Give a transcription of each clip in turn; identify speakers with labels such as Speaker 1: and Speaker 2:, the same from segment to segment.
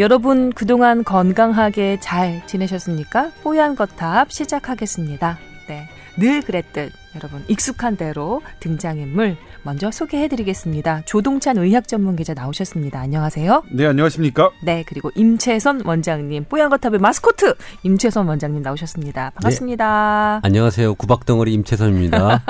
Speaker 1: 여러분 그동안 건강하게 잘 지내셨습니까? 뽀얀 거탑 시작하겠습니다. 네. 늘 그랬듯 여러분 익숙한 대로 등장인물 먼저 소개해드리겠습니다. 조동찬 의학 전문 기자 나오셨습니다. 안녕하세요.
Speaker 2: 네, 안녕하십니까?
Speaker 1: 네, 그리고 임채선 원장님, 뽀얀거탑의 마스코트 임채선 원장님 나오셨습니다. 반갑습니다.
Speaker 3: 네. 안녕하세요. 구박덩어리 임채선입니다.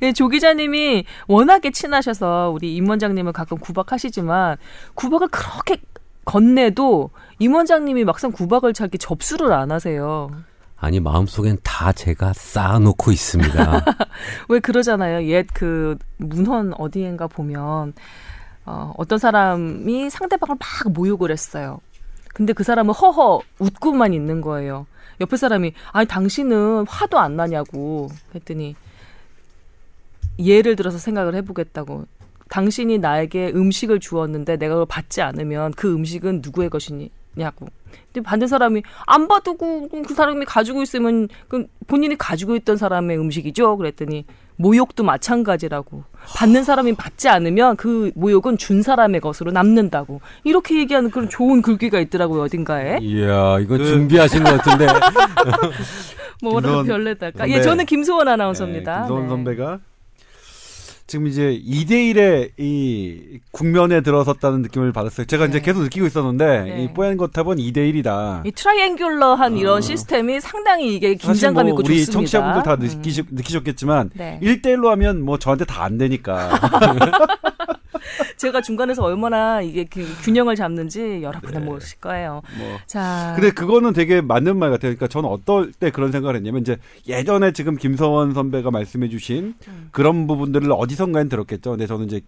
Speaker 1: 네, 조 기자님이 워낙에 친하셔서 우리 임 원장님을 가끔 구박하시지만 구박을 그렇게 건네도 임 원장님이 막상 구박을 잘 이렇게 접수를 안 하세요.
Speaker 3: 아니 마음속엔 다 제가 쌓아놓고 있습니다.
Speaker 1: 왜 그러잖아요. 옛 그 문헌 어디엔가 보면 어, 어떤 사람이 상대방을 막 모욕을 했어요. 근데 그 사람은 허허 웃고만 있는 거예요. 옆에 사람이 아니 당신은 화도 안 나냐고 했더니 예를 들어서 생각을 해보겠다고 당신이 나에게 음식을 주었는데 내가 그걸 받지 않으면 그 음식은 누구의 것이냐고 근데 받는 사람이 안 받고 그 사람이 가지고 있으면 그 본인이 가지고 있던 사람의 음식이죠. 그랬더니 모욕도 마찬가지라고. 받는 사람이 받지 않으면 그 모욕은 준 사람의 것으로 남는다고. 이렇게 얘기하는 그런 좋은 글귀가 있더라고요, 어딘가에.
Speaker 3: 이야, 이거 그... 준비하신 것 같은데.
Speaker 1: 뭐라고 별내달까? 예, 저는 김소원 아나운서입니다.
Speaker 2: 네, 김소원 네. 선배가 지금 이제 2대1의 이 국면에 들어섰다는 느낌을 받았어요. 제가 네. 이제 계속 느끼고 있었는데, 네. 이 뽀얀 거탑은 2대1이다.
Speaker 1: 이 triangular한 어. 이런 시스템이 상당히 이게 긴장감 뭐 있고
Speaker 2: 우리
Speaker 1: 좋습니다.
Speaker 2: 청취자분들 다 느끼, 음. 느끼셨겠지만, 네. 1대1로 하면 뭐 저한테 다 안 되니까.
Speaker 1: 제가 중간에서 얼마나 이게 그 균형을 잡는지 여러분은 네. 모르실 거예요. 뭐.
Speaker 2: 자. 근데 그거는 되게 맞는 말 같아요. 그러니까 저는 어떨 때 그런 생각을 했냐면 이제 예전에 지금 김서원 선배가 말씀해 주신 음. 그런 부분들을 어디선가에 들었겠죠. 근데 저는 이제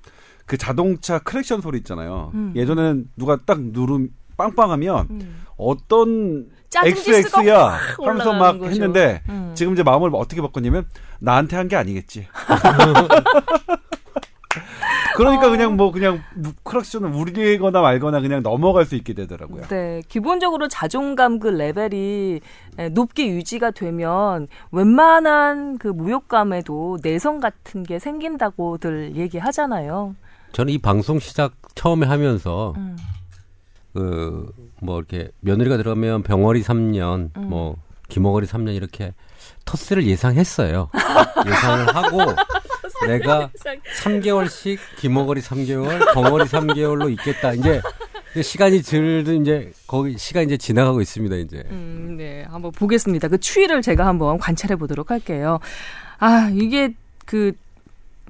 Speaker 2: 그 자동차 크랙션 소리 있잖아요. 음. 예전에는 누가 딱 누름 빵빵하면 음. 어떤 XX야 하면서 막 거죠. 했는데 음. 지금 이제 마음을 어떻게 바꿨냐면 나한테 한 게 아니겠지. 그러니까 어. 그냥 뭐 그냥 크락션을 우리거나 말거나 그냥 넘어갈 수 있게 되더라고요.
Speaker 1: 네, 기본적으로 자존감 그 레벨이 높게 유지가 되면 웬만한 그 무욕감에도 내성 같은 게 생긴다고들 얘기하잖아요.
Speaker 3: 저는 이 방송 시작 처음에 하면서 음. 그뭐 이렇게 며느리가 들어가면 병어리 3년, 음. 뭐 김어거리 3년 이렇게 터스를 예상했어요. 예상을 하고 내가 3개월씩 김어거리 3개월, 벙어리 3개월로 있겠다. 이제 시간이 들든 이제 거기 시간 이제 지나가고 있습니다 이제.
Speaker 1: 음, 네, 한번 보겠습니다. 그 추이를 제가 한번 관찰해 보도록 할게요. 아 이게 그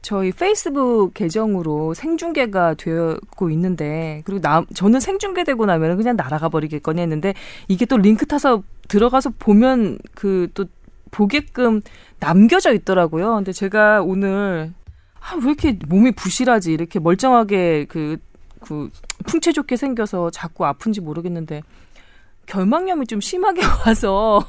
Speaker 1: 저희 페이스북 계정으로 생중계가 되고 있는데 그리고 나 저는 생중계되고 나면 그냥 날아가 버리겠거니 했는데 이게 또 링크 타서 들어가서 보면 그 또 보게끔 남겨져 있더라고요. 근데 제가 오늘 아, 왜 이렇게 몸이 부실하지 이렇게 멀쩡하게 그, 그 풍채 좋게 생겨서 자꾸 아픈지 모르겠는데 결막염이 좀 심하게 와서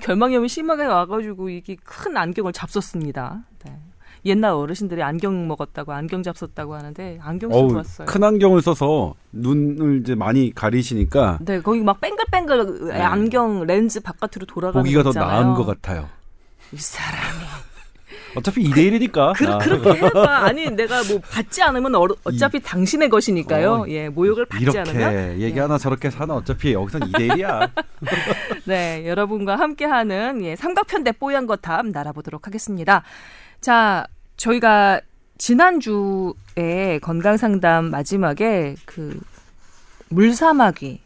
Speaker 1: 결막염이 심하게 와가지고 이게 큰 안경을 잡섰습니다. 네. 옛날 어르신들이 안경 먹었다고 안경 잡섰다고 하는데 안경 쓰고 왔어요.
Speaker 2: 큰 안경을 써서 눈을 이제 많이 가리시니까
Speaker 1: 네 거기 막 뺑글뺑글 네. 안경 렌즈 바깥으로 돌아가는
Speaker 2: 보기가 더 나은 것 같아요.
Speaker 1: 이 사람이
Speaker 2: 어차피 2대1이니까.
Speaker 1: 그, 아. 그렇게 해봐. 아니, 내가 뭐 받지 않으면 어, 어차피 이, 당신의 것이니까요. 어, 예, 모욕을 받지
Speaker 2: 이렇게
Speaker 1: 않으면.
Speaker 2: 이렇게 얘기 하나 예. 저렇게 사나 어차피 여기선 2대1이야.
Speaker 1: 네, 여러분과 함께하는 예, 삼각편대 뽀얀 거탑 날아보도록 하겠습니다. 자, 저희가 지난주에 건강상담 마지막에 그 물사마귀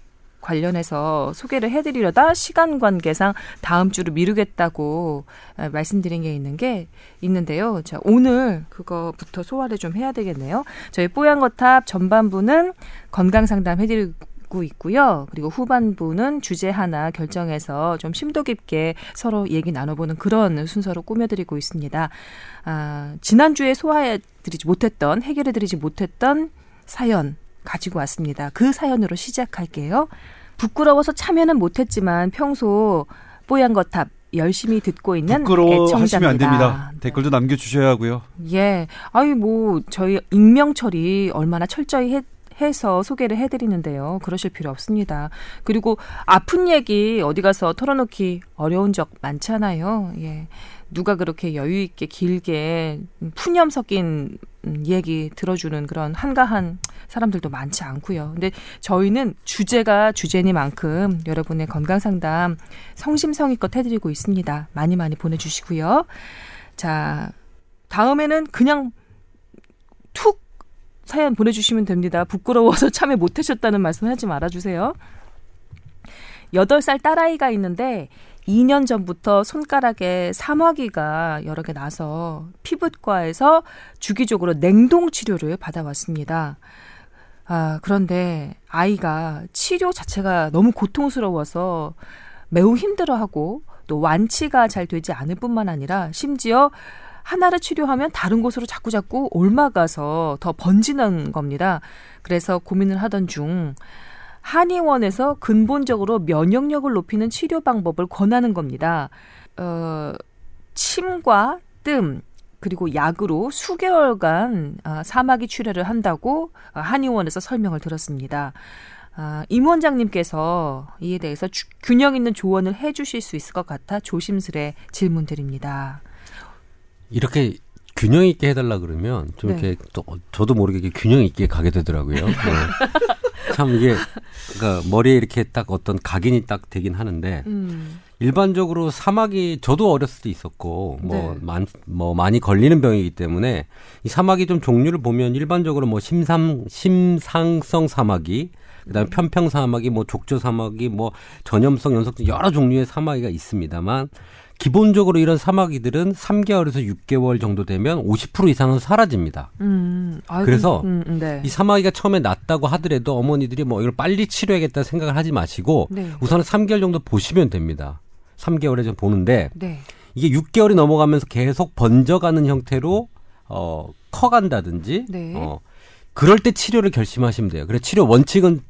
Speaker 1: 관련해서 소개를 해드리려다 시간 관계상 다음 주로 미루겠다고 말씀드린 게 있는 게 있는데요. 자, 오늘 그거부터 소화를 좀 해야 되겠네요. 저희 뽀얀거탑 전반부는 건강 상담 해드리고 있고요. 그리고 후반부는 주제 하나 결정해서 좀 심도 깊게 서로 얘기 나눠보는 그런 순서로 꾸며드리고 있습니다. 아, 지난주에 소화해드리지 못했던, 해결해드리지 못했던 사연 가지고 왔습니다. 그 사연으로 시작할게요. 부끄러워서 참여는 못했지만 평소 뽀얀 거탑 열심히 듣고 있는 애청자입니다. 안 됩니다.
Speaker 2: 댓글도 남겨주셔야 하고요.
Speaker 1: 예, 아유 뭐 저희 익명 처리 얼마나 철저히 해, 해서 소개를 해드리는데요. 그러실 필요 없습니다. 그리고 아픈 얘기 어디 가서 털어놓기 어려운 적 많잖아요. 예. 누가 그렇게 여유 있게 길게 푸념 섞인 얘기 들어주는 그런 한가한 사람들도 많지 않고요. 근데 저희는 주제가 주제니만큼 여러분의 건강 상담 성심성의껏 해드리고 있습니다. 많이 많이 보내주시고요. 자, 다음에는 그냥 툭 사연 보내주시면 됩니다. 부끄러워서 참여 못하셨다는 말씀 하지 말아주세요. 8살 딸아이가 있는데 2년 전부터 손가락에 사마귀가 여러 개 나서 피부과에서 주기적으로 냉동 치료를 받아왔습니다. 아, 그런데 아이가 치료 자체가 너무 고통스러워서 매우 힘들어하고 또 완치가 잘 되지 않을 뿐만 아니라 심지어 하나를 치료하면 다른 곳으로 자꾸자꾸 옮아가서 더 번지는 겁니다. 그래서 고민을 하던 중 한의원에서 근본적으로 면역력을 높이는 치료 방법을 권하는 겁니다. 어, 침과 뜸, 그리고 약으로 수개월간 아, 사마귀 출혈을 한다고 한의원에서 설명을 들었습니다. 아, 임 원장님께서 이에 대해서 주, 균형 있는 조언을 해주실 수 있을 것 같아 조심스레 질문드립니다.
Speaker 3: 이렇게 균형 있게 해달라 그러면 좀 네. 이렇게 또 저도 모르게 균형 있게 가게 되더라고요. 네. 참 이게 그러니까 머리에 이렇게 딱 어떤 각인이 딱 되긴 하는데 음. 일반적으로 사막이 저도 어렸을 때 있었고 뭐, 네. 많, 뭐 많이 걸리는 병이기 때문에 이 사막이 좀 종류를 보면 일반적으로 뭐 심삼 심상성 사막이 그다음에 음. 편평 사막이 뭐 족저 사막이 뭐 전염성 연속성 여러 종류의 사막이가 있습니다만 기본적으로 이런 사마귀들은 3개월에서 6개월 정도 되면 50% 이상은 사라집니다. 음, 아이고, 그래서 음, 음, 네. 이 사마귀가 처음에 낫다고 하더라도 어머니들이 뭐 이걸 빨리 치료해야겠다 생각을 하지 마시고 네. 우선은 3개월 정도 보시면 됩니다. 3개월에 좀 보는데 네. 이게 6개월이 넘어가면서 계속 번져가는 형태로 어 커간다든지 네. 어 그럴 때 치료를 결심하시면 돼요. 그래 치료 원칙은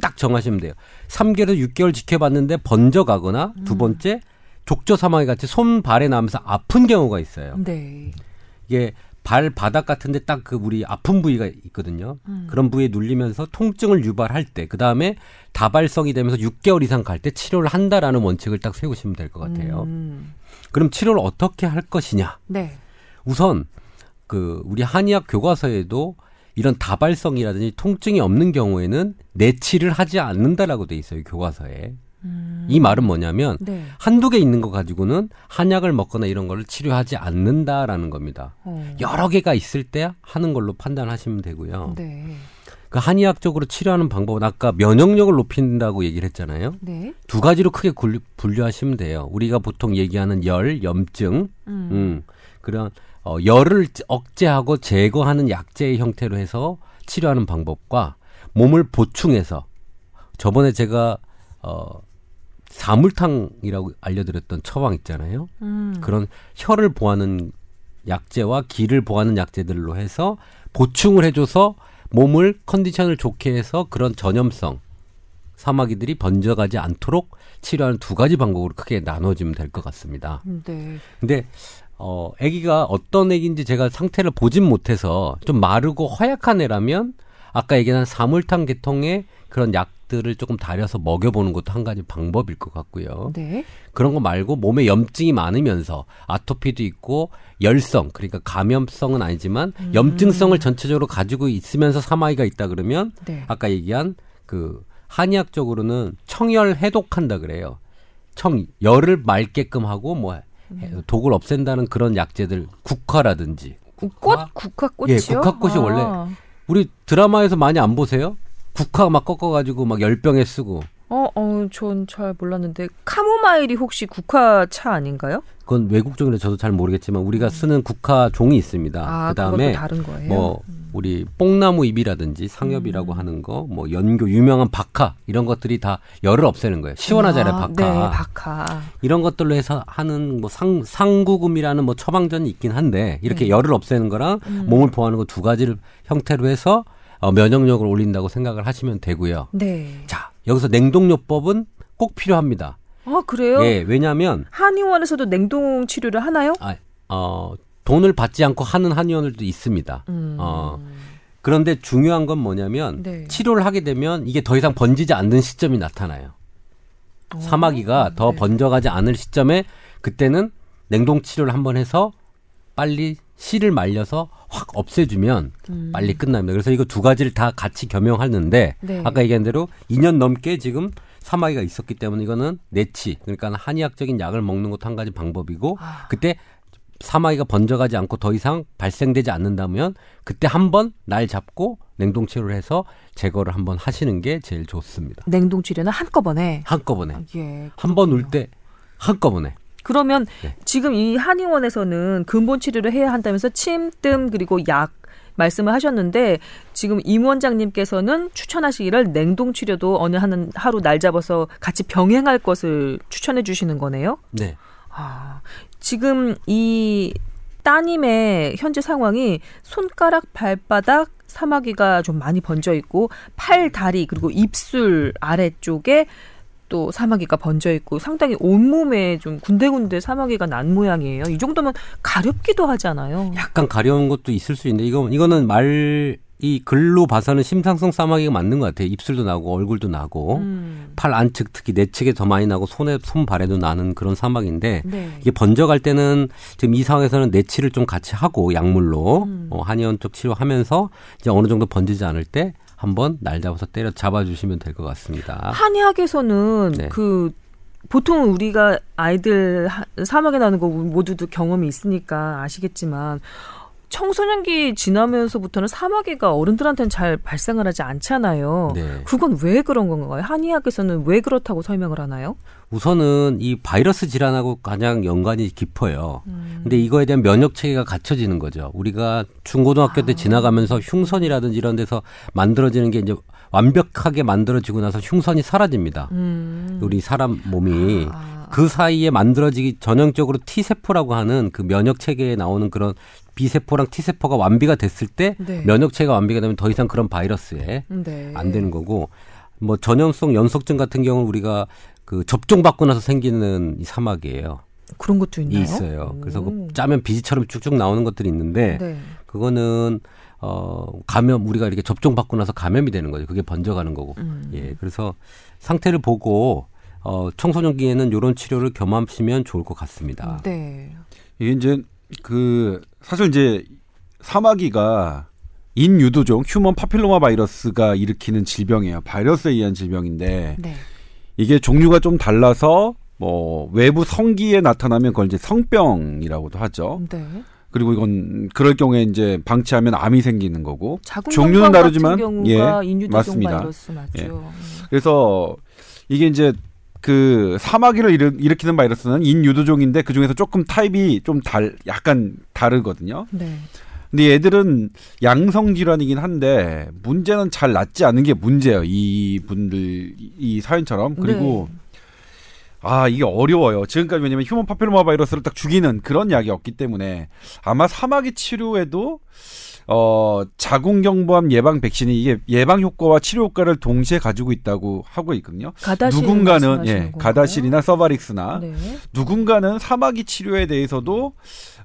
Speaker 3: 딱 정하시면 돼요. 3개월에서 6개월 지켜봤는데 번져가거나 두 음. 번째 족저 사마귀 같이 손 발에 나면서 아픈 경우가 있어요. 네. 이게 발 바닥 같은데 딱 그 우리 아픈 부위가 있거든요. 음. 그런 부위에 눌리면서 통증을 유발할 때, 그 다음에 다발성이 되면서 6개월 이상 갈 때 치료를 한다라는 원칙을 딱 세우시면 될 것 같아요. 음. 그럼 치료를 어떻게 할 것이냐? 네. 우선 그 우리 한의학 교과서에도 이런 다발성이라든지 통증이 없는 경우에는 내치를 하지 않는다라고 돼 있어요 교과서에. 음. 이 말은 뭐냐면 네. 한두 개 있는 거 가지고는 한약을 먹거나 이런 거를 치료하지 않는다라는 겁니다. 어. 여러 개가 있을 때 하는 걸로 판단하시면 되고요. 네. 그 한의학적으로 치료하는 방법은 아까 면역력을 높인다고 얘기를 했잖아요. 네. 두 가지로 크게 분류하시면 돼요. 우리가 보통 얘기하는 열, 염증, 음, 음 그런 어, 열을 억제하고 제거하는 약제의 형태로 해서 치료하는 방법과 몸을 보충해서 저번에 제가 어 사물탕이라고 알려드렸던 처방 있잖아요. 음. 그런 혀를 보하는 약제와 기를 보하는 약제들로 해서 보충을 해줘서 몸을 컨디션을 좋게 해서 그런 전염성 사마귀들이 번져가지 않도록 치료하는 두 가지 방법으로 크게 나눠지면 될 것 같습니다. 네. 근데 어 아기가 어떤 아기인지 제가 상태를 보진 못해서 좀 마르고 허약한 애라면 아까 얘기한 사물탕 계통의 그런 약 것들을 조금 다려서 먹여보는 것도 한 가지 방법일 것 같고요. 네. 그런 거 말고 몸에 염증이 많으면서 아토피도 있고 열성 그러니까 감염성은 아니지만 음. 염증성을 전체적으로 가지고 있으면서 사마이가 있다 그러면 네. 아까 얘기한 그 한의학적으로는 청열 해독한다 그래요. 청 열을 맑게끔 하고 뭐 음. 독을 없앤다는 그런 약재들 국화라든지
Speaker 1: 국화? 국화꽃이요?
Speaker 3: 예, 국화꽃이 아. 원래 우리 드라마에서 많이 안 보세요? 국화 막 꺾어가지고 막 열병에 쓰고.
Speaker 1: 어, 어, 전 잘 몰랐는데 카모마일이 혹시 국화차 아닌가요?
Speaker 3: 그건 외국 종이라 저도 잘 모르겠지만 우리가 음. 쓰는 국화 종이 있습니다. 아, 그다음에 다른 거예요? 뭐 음. 우리 뽕나무 잎이라든지 상엽이라고 음. 하는 거, 뭐 연교 유명한 박하 이런 것들이 다 열을 없애는 거예요. 시원하잖아요, 아, 박하.
Speaker 1: 네, 박하.
Speaker 3: 이런 것들로 해서 하는 뭐 상 상구금이라는 뭐 처방전이 있긴 한데 이렇게 네. 열을 없애는 거랑 음. 몸을 보호하는 거 두 가지를 형태로 해서 어, 면역력을 올린다고 생각을 하시면 되고요. 네. 자, 여기서 냉동요법은 꼭 필요합니다.
Speaker 1: 아, 그래요?
Speaker 3: 예, 왜냐하면
Speaker 1: 한의원에서도 냉동 치료를 하나요? 아,
Speaker 3: 어, 돈을 받지 않고 하는 한의원들도 있습니다. 음. 어, 그런데 중요한 건 뭐냐면 네. 치료를 하게 되면 이게 더 이상 번지지 않는 시점이 나타나요. 오, 어, 사마귀가 더 네. 번져가지 않을 시점에 그때는 냉동 치료를 한번 해서 빨리 씨를 말려서 확 없애주면 음. 빨리 끝납니다. 그래서 이거 두 가지를 다 같이 겸용하는데 네. 아까 얘기한 대로 2년 넘게 지금 사마귀가 있었기 때문에 이거는 내치 그러니까 한의학적인 약을 먹는 것도 한 가지 방법이고 아. 그때 사마귀가 번져가지 않고 더 이상 발생되지 않는다면 그때 한 번 날 잡고 냉동 치료를 해서 제거를 한번 하시는 게 제일 좋습니다.
Speaker 1: 냉동 치료는 한꺼번에
Speaker 3: 한꺼번에 아, 예, 한 번 울 때 한꺼번에
Speaker 1: 그러면 네. 지금 이 한의원에서는 근본 치료를 해야 한다면서 침, 뜸 그리고 약 말씀을 하셨는데 지금 임 원장님께서는 추천하시기를 냉동 치료도 어느 한 하루 날 잡아서 같이 병행할 것을 추천해 주시는 거네요.
Speaker 3: 네.
Speaker 1: 아, 지금 이 따님의 현재 상황이 손가락, 발바닥, 사마귀가 좀 많이 번져 있고 팔, 다리 그리고 입술 아래쪽에 또 사마귀가 번져 있고 상당히 온몸에 좀 군데군데 사마귀가 난 모양이에요. 이 정도면 가렵기도 하잖아요.
Speaker 3: 약간 가려운 것도 있을 수 있는데 이거 이거는 말 이 글로 봐서는 심상성 사마귀가 맞는 것 같아요. 입술도 나고 얼굴도 나고 음. 팔 안측 특히 내측에 더 많이 나고 손에 손발에도 나는 그런 사마귀인데 네. 이게 번져갈 때는 지금 이 상황에서는 내치를 좀 같이 하고 약물로 음. 어, 한의원 쪽 치료하면서 이제 어느 정도 번지지 않을 때 한번 날 잡아서 때려 잡아주시면 될 것 같습니다.
Speaker 1: 한의학에서는 네. 그 보통 우리가 아이들 사막에 나는 거 모두도 경험이 있으니까 아시겠지만 청소년기 지나면서부터는 사마귀가 어른들한테는 잘 발생을 하지 않잖아요. 네. 그건 왜 그런 건가요? 한의학에서는 왜 그렇다고 설명을 하나요?
Speaker 3: 우선은 이 바이러스 질환하고 가장 연관이 깊어요. 음. 근데 이거에 대한 면역 체계가 갖춰지는 거죠. 우리가 중고등학교 때 아. 지나가면서 흉선이라든지 이런 데서 만들어지는 게 이제 완벽하게 만들어지고 나서 흉선이 사라집니다. 음. 우리 사람 몸이 아. 그 사이에 만들어지기 전형적으로 T 세포라고 하는 그 면역 체계에 나오는 그런 B세포랑 T세포가 완비가 됐을 때 네. 면역 체계가 완비가 되면 더 이상 그런 바이러스에 네. 안 되는 거고 뭐 전염성 연속증 같은 경우는 우리가 그 접종 받고 나서 생기는 이 사막이에요.
Speaker 1: 그런 것도 있나요?
Speaker 3: 있어요. 오. 그래서 그 짜면 비지처럼 쭉쭉 나오는 것들이 있는데 네. 그거는 어 감염 우리가 이렇게 접종 받고 나서 감염이 되는 거죠. 그게 번져가는 거고. 음. 예. 그래서 상태를 보고 어 청소년기에는 이런 치료를 겸하시면 좋을 것 같습니다.
Speaker 1: 네.
Speaker 2: 이게 이제 그 사실 이제 사마귀가 인유두종 휴먼 파필로마 바이러스가 일으키는 질병이에요. 바이러스에 의한 질병인데 네. 이게 종류가 좀 달라서 뭐 외부 성기에 나타나면 그걸 이제 성병이라고도 하죠. 네. 그리고 이건 그럴 경우에 이제 방치하면 암이 생기는 거고
Speaker 1: 종류는 다르지만 예 맞습니다. 예. 음.
Speaker 2: 그래서 이게 이제 그 사마귀를 일으, 일으키는 바이러스는 인유두종인데 그 중에서 조금 타입이 좀 달, 약간 다르거든요. 네. 근데 얘들은 양성 질환이긴 한데 문제는 잘 낫지 않은 게 문제예요. 이 분들 이 사연처럼 그리고 네. 아 이게 어려워요. 지금까지 왜냐면 휴먼 파필로마 바이러스를 딱 죽이는 그런 약이 없기 때문에 아마 사마귀 치료에도 어, 자궁경부암 예방 백신이 이게 예방 효과와 치료 효과를 동시에 가지고 있다고 하고 있거든요. 누군가는 예, 가다실이나 서바릭스나 네. 누군가는 사마귀 치료에 대해서도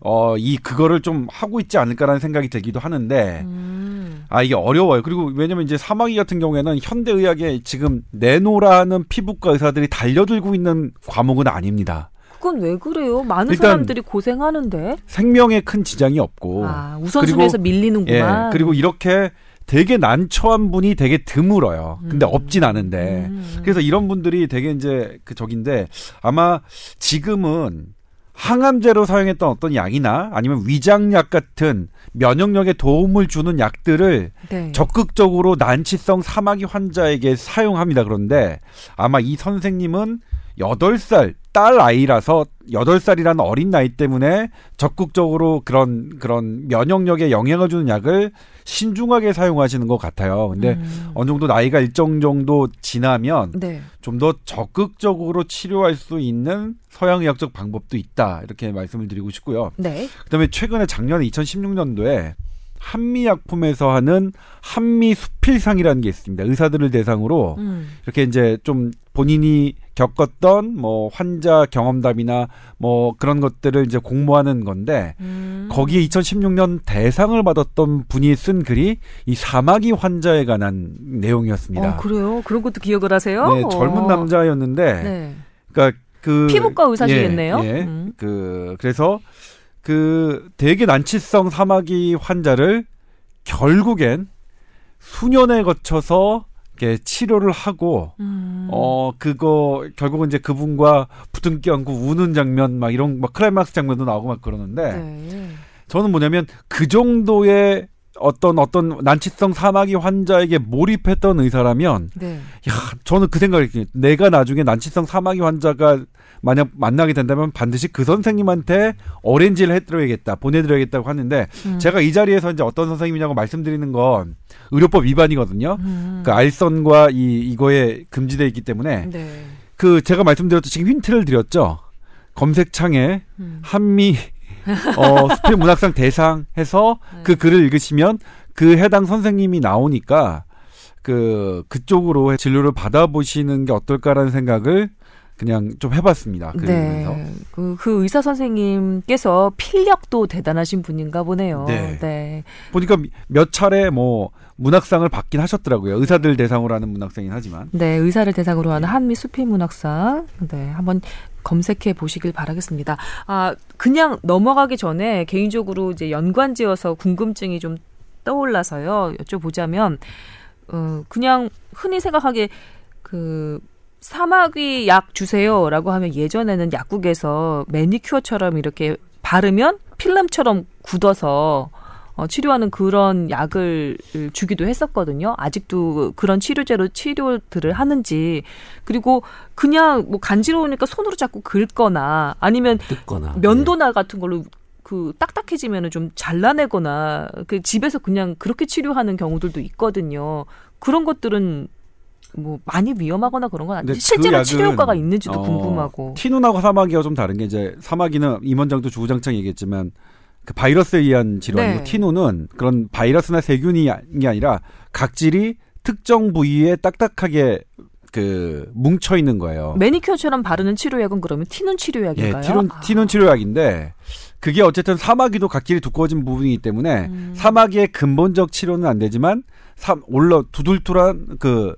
Speaker 2: 어, 이 그거를 좀 하고 있지 않을까라는 생각이 들기도 하는데 음. 아 이게 어려워요. 그리고 왜냐면 이제 사마귀 같은 경우에는 현대 의학에 지금 내노라는 피부과 의사들이 달려들고 있는 과목은 아닙니다.
Speaker 1: 그건 왜 그래요? 많은 사람들이 고생하는데
Speaker 2: 생명에 큰 지장이 없고
Speaker 1: 아, 우선순위에서 밀리는구만.
Speaker 2: 예, 그리고 이렇게 되게 난처한 분이 되게 드물어요. 근데 음. 없진 않은데. 음. 그래서 이런 분들이 되게 이제 그 적인데 아마 지금은 항암제로 사용했던 어떤 약이나 아니면 위장약 같은 면역력에 도움을 주는 약들을 네. 적극적으로 난치성 사마귀 환자에게 사용합니다. 그런데 아마 이 선생님은 여덟 살 딸 아이라서 여덟 살이라는 어린 나이 때문에 적극적으로 그런 그런 면역력에 영향을 주는 약을 신중하게 사용하시는 것 같아요. 근데 음. 어느 정도 나이가 일정 정도 지나면 네. 좀더 적극적으로 치료할 수 있는 서양 의학적 방법도 있다. 이렇게 말씀을 드리고 싶고요.
Speaker 1: 네.
Speaker 2: 그다음에 최근에 작년에 2016년도에 한미약품에서 하는 한미 수필상이라는 게 있습니다. 의사들을 대상으로 음. 이렇게 이제 좀 본인이 겪었던 뭐 환자 경험담이나 뭐 그런 것들을 이제 공모하는 건데 음. 거기에 2016년 대상을 받았던 분이 쓴 글이 이 사마귀 환자에 관한 내용이었습니다.
Speaker 1: 어, 그래요? 그런 것도 기억을 하세요?
Speaker 2: 네, 젊은 어. 남자였는데, 네. 그러니까 그
Speaker 1: 피부과 의사시겠네요.
Speaker 2: 예, 예. 음. 그 그래서 그 대개 난치성 사마귀 환자를 결국엔 수년에 거쳐서 이렇게 치료를 하고 음. 어 그거 결국은 이제 그분과 부둥켜 안고 우는 장면 막 이런 막 클라이막스 장면도 나오고 막 그러는데 네. 저는 뭐냐면 그 정도의 어떤 어떤 난치성 사마귀 환자에게 몰입했던 의사라면 네. 야 저는 그 생각이 내가 나중에 난치성 사마귀 환자가 만약 만나게 된다면 반드시 그 선생님한테 어렌지를 해드려야겠다 보내드려야겠다고 하는데 음. 제가 이 자리에서 이제 어떤 선생님이냐고 말씀드리는 건 의료법 위반이거든요. 음. 그 알선과 이 이거에 금지되어 있기 때문에 네. 그 제가 말씀드렸던 지금 힌트를 드렸죠. 검색창에 음. 한미 어, 스페인 문학상 대상 해서 네. 그 글을 읽으시면 그 해당 선생님이 나오니까 그 그쪽으로 진료를 받아보시는 게 어떨까라는 생각을 그냥 좀 해봤습니다.
Speaker 1: 네. 그, 그 의사 선생님께서 필력도 대단하신 분인가 보네요. 네. 네.
Speaker 2: 보니까 몇 차례 뭐 문학상을 받긴 하셨더라고요. 의사들 대상으로 하는 문학상이긴 하지만.
Speaker 1: 네, 의사를 대상으로 하는 한미 수필 문학상. 네, 한번 검색해 보시길 바라겠습니다. 아, 그냥 넘어가기 전에 개인적으로 이제 연관지어서 궁금증이 좀 떠올라서요. 여쭤보자면, 어, 그냥 흔히 생각하기에 그, 사마귀 약 주세요라고 하면 예전에는 약국에서 매니큐어처럼 이렇게 바르면 필름처럼 굳어서 어, 치료하는 그런 약을 주기도 했었거든요. 아직도 그런 치료제로 치료들을 하는지 그리고 그냥 뭐 간지러우니까 손으로 자꾸 긁거나 아니면 뜯거나, 면도날 네. 같은 걸로 그 딱딱해지면은 좀 잘라내거나 그 집에서 그냥 그렇게 치료하는 경우들도 있거든요. 그런 것들은 뭐 많이 위험하거나 그런 건 아니지 실제로 그 치료 효과가 있는지도 어, 궁금하고
Speaker 2: 티눈하고 사마귀와 좀 다른 게 이제 사마귀는 임원장도 주구장창 얘기했지만 그 바이러스에 의한 질환이고 네. 티노는 그런 바이러스나 세균이 아니라 각질이 특정 부위에 딱딱하게 그 뭉쳐 있는 거예요.
Speaker 1: 매니큐어처럼 바르는 치료약은 그러면 티눈 치료약인가요?
Speaker 2: 예, 티눈, 아. 티눈 치료약인데 그게 어쨌든 사마귀도 각질이 두꺼워진 부분이기 때문에 음. 사마귀의 근본적 치료는 안 되지만 사, 올라 두들투란 그,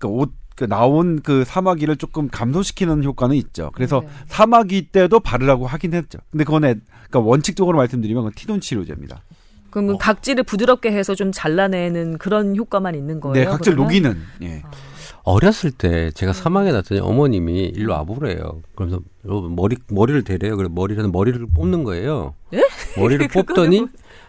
Speaker 2: 그 옷, 그 나온 그 사마귀를 조금 감소시키는 효과는 있죠. 그래서 네. 사마귀 때도 바르라고 하긴 했죠. 근데 그거는 그러니까 원칙적으로 말씀드리면 그건 티돈 치료제입니다.
Speaker 1: 그러면 어. 각질을 부드럽게 해서 좀 잘라내는 그런 효과만 있는 거예요?
Speaker 2: 네, 각질 그러면? 녹이는. 예. 아.
Speaker 3: 어렸을 때 제가 사막에 났더니 어머님이 일로 와보래요. 그래서 머리 머리를 대래요. 그래 머리를 머리를 뽑는 거예요. 예? 머리를 뽑더니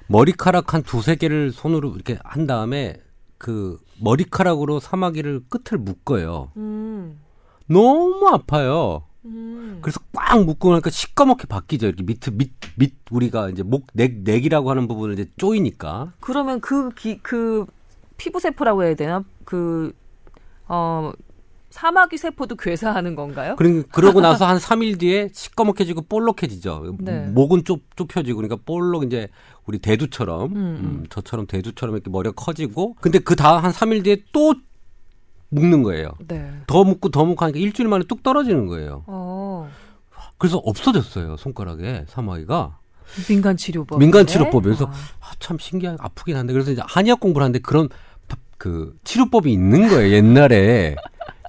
Speaker 3: 머리카락 한 두세 개를 손으로 이렇게 한 다음에 그 머리카락으로 사마귀를 끝을 묶어요. 음. 너무 아파요. 음. 그래서 꽉 묶고 나니까 시꺼멓게 바뀌죠. 이렇게 밑, 밑, 밑, 우리가 이제 목, 넥, 넥이라고 하는 부분을 이제 쪼이니까.
Speaker 1: 그러면 그, 기, 그, 피부세포라고 해야 되나? 그, 어, 사마귀 세포도 괴사하는 건가요?
Speaker 3: 그러, 그러고 나서 한 3일 뒤에 시꺼멓게지고 볼록해지죠. 네. 목은 좁, 좁혀지고 그러니까 볼록 이제 우리 대두처럼 음. 음, 저처럼 대두처럼 이렇게 머리가 커지고 근데 그 다음 한 3일 뒤에 또 묶는 거예요. 네. 더 묶고 더 묶고 하니까 일주일 만에 뚝 떨어지는 거예요. 어. 그래서 없어졌어요 손가락에 사마귀가.
Speaker 1: 민간 치료법.
Speaker 3: 민간 치료법에서 아. 아, 참 신기한 아프긴 한데 그래서 이제 한의학 공부를 하는데 그런 그 치료법이 있는 거예요 옛날에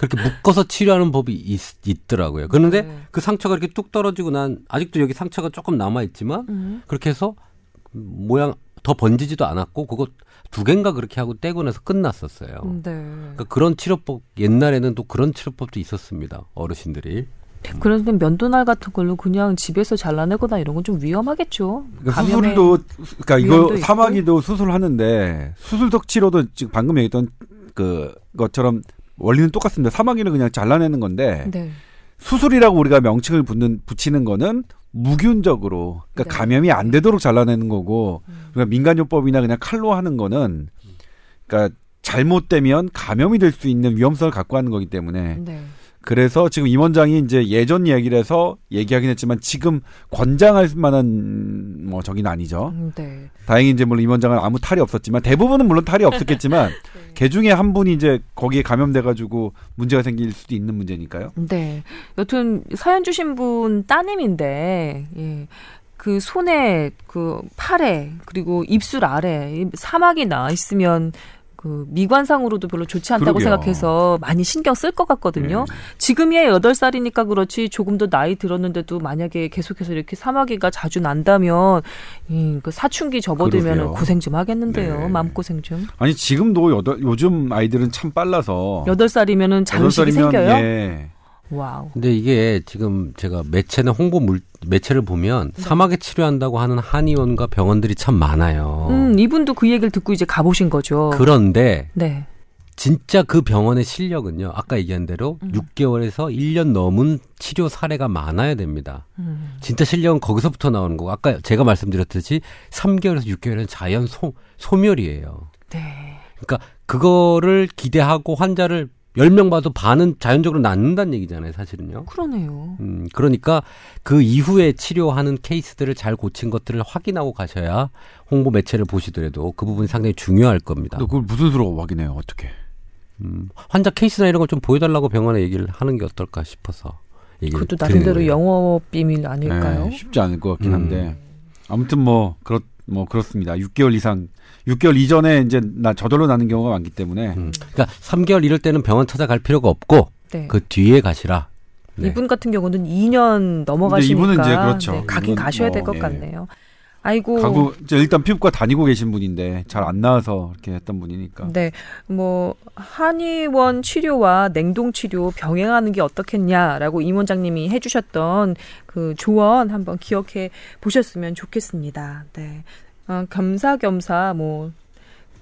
Speaker 3: 그렇게 묶어서 치료하는 법이 있, 더라고요 그런데 네. 그 상처가 이렇게 뚝 떨어지고 난 아직도 여기 상처가 조금 남아 있지만 음. 그렇게 해서 모양 더 번지지도 않았고 그거 두 개인가 그렇게 하고 떼고 나서 끝났었어요. 네. 그러니까 그런 치료법 옛날에는 또 그런 치료법도 있었습니다. 어르신들이.
Speaker 1: 그런데 면도날 같은 걸로 그냥 집에서 잘라내거나 이런 건 좀 위험하겠죠.
Speaker 2: 그러니까 수술도 그러니까 이거 사마귀도 수술하는데 수술적 치료도 지금 방금 얘기했던 그 것처럼 원리는 똑같습니다. 사마귀는 그냥 잘라내는 건데 네. 수술이라고 우리가 명칭을 붙는 붙이는 거는 무균적으로 그러니까 네. 감염이 안 되도록 잘라내는 거고 음. 그러니까 민간요법이나 그냥 칼로 하는 거는 그러니까 잘못되면 감염이 될 수 있는 위험성을 갖고 하는 거기 때문에 네. 그래서 지금 임 원장이 이제 예전 얘기를 해서 얘기하긴 했지만 지금 권장할 만한 뭐 저기는 아니죠. 음, 네. 다행히 이제 물론 임 원장은 아무 탈이 없었지만 대부분은 물론 탈이 없었겠지만 네. 개 중에 한 분이 이제 거기에 감염돼 가지고 문제가 생길 수도 있는 문제니까요.
Speaker 1: 네. 여튼 사연 주신 분 따님인데 예. 그 손에 그 팔에 그리고 입술 아래 사막이 나 있으면 그 미관상으로도 별로 좋지 않다고
Speaker 2: 그러게요.
Speaker 1: 생각해서 많이 신경 쓸 것 같거든요.
Speaker 2: 네.
Speaker 1: 지금이야 여덟 살이니까 그렇지 조금 더 나이 들었는데도 만약에 계속해서 이렇게 사마귀가 자주 난다면 이, 그 사춘기 접어들면. 고생 좀 하겠는데요.
Speaker 2: 네.
Speaker 1: 마음고생 좀.
Speaker 2: 아니 지금도 여덟, 요즘 아이들은 참 빨라서
Speaker 1: 여덟 살이면은
Speaker 2: 살이면,
Speaker 1: 생겨요?
Speaker 2: 예.
Speaker 1: wow.
Speaker 3: 근데 이게 지금 제가 매체나 홍보 물 매체를 보면 사막에 치료한다고 하는 한의원과 병원들이 참 많아요.
Speaker 1: 음, 이분도 그 얘기를 듣고 이제 가보신 거죠.
Speaker 3: 그런데
Speaker 1: 네.
Speaker 3: 진짜 그 병원의 실력은요. 아까 얘기한 대로
Speaker 1: 음.
Speaker 3: 6개월에서 1년 넘은 치료 사례가 많아야 됩니다.
Speaker 1: 음.
Speaker 3: 진짜 실력은 거기서부터 나오는 거고 아까 제가 말씀드렸듯이 3개월에서 6개월은 자연 소, 소멸이에요.
Speaker 1: 네.
Speaker 3: 그러니까 그거를 기대하고 환자를 10명 봐도 반은 자연적으로 낫는다는 얘기잖아요, 사실은요.
Speaker 1: 그러네요.
Speaker 3: 음, 그러니까 그 이후에 치료하는 케이스들을 잘 고친 것들을 확인하고 가셔야 홍보 매체를 보시더라도 그 부분이 상당히 중요할 겁니다.
Speaker 2: 너 그걸 무슨 수로 확인해요? 어떻게?
Speaker 3: 음, 환자 케이스나 이런 걸 좀 보여달라고 병원에 얘기를 하는 게 어떨까 싶어서 얘기를
Speaker 1: 그것도 나름대로
Speaker 3: 거예요.
Speaker 1: 영업 비밀 아닐까요?
Speaker 2: 예, 쉽지 않을 것 같긴
Speaker 3: 음.
Speaker 2: 한데 아무튼 뭐 그렇 뭐 그렇습니다. 6개월 이상 6개월 이전에 이제 나 저절로 나는 경우가 많기 때문에
Speaker 3: 음, 그러니까 3개월 이럴 때는 병원 찾아갈 필요가 없고
Speaker 1: 네.
Speaker 3: 그 뒤에 가시라. 네.
Speaker 1: 이분 같은 경우는 2년 넘어가시니까
Speaker 2: 이분은 이제 그렇죠.
Speaker 1: 네, 가긴 가셔야
Speaker 2: 뭐,
Speaker 1: 될것
Speaker 2: 예.
Speaker 1: 같네요. 아이고.
Speaker 2: 가구 이제 일단 피부과 다니고 계신 분인데 잘 안 나와서 이렇게 했던 분이니까
Speaker 1: 네, 뭐 한의원 치료와 냉동 치료 병행하는 게 어떻겠냐라고 임 원장님이 해주셨던 그 조언 한번 기억해 보셨으면 좋겠습니다. 네, 어, 겸사겸사 뭐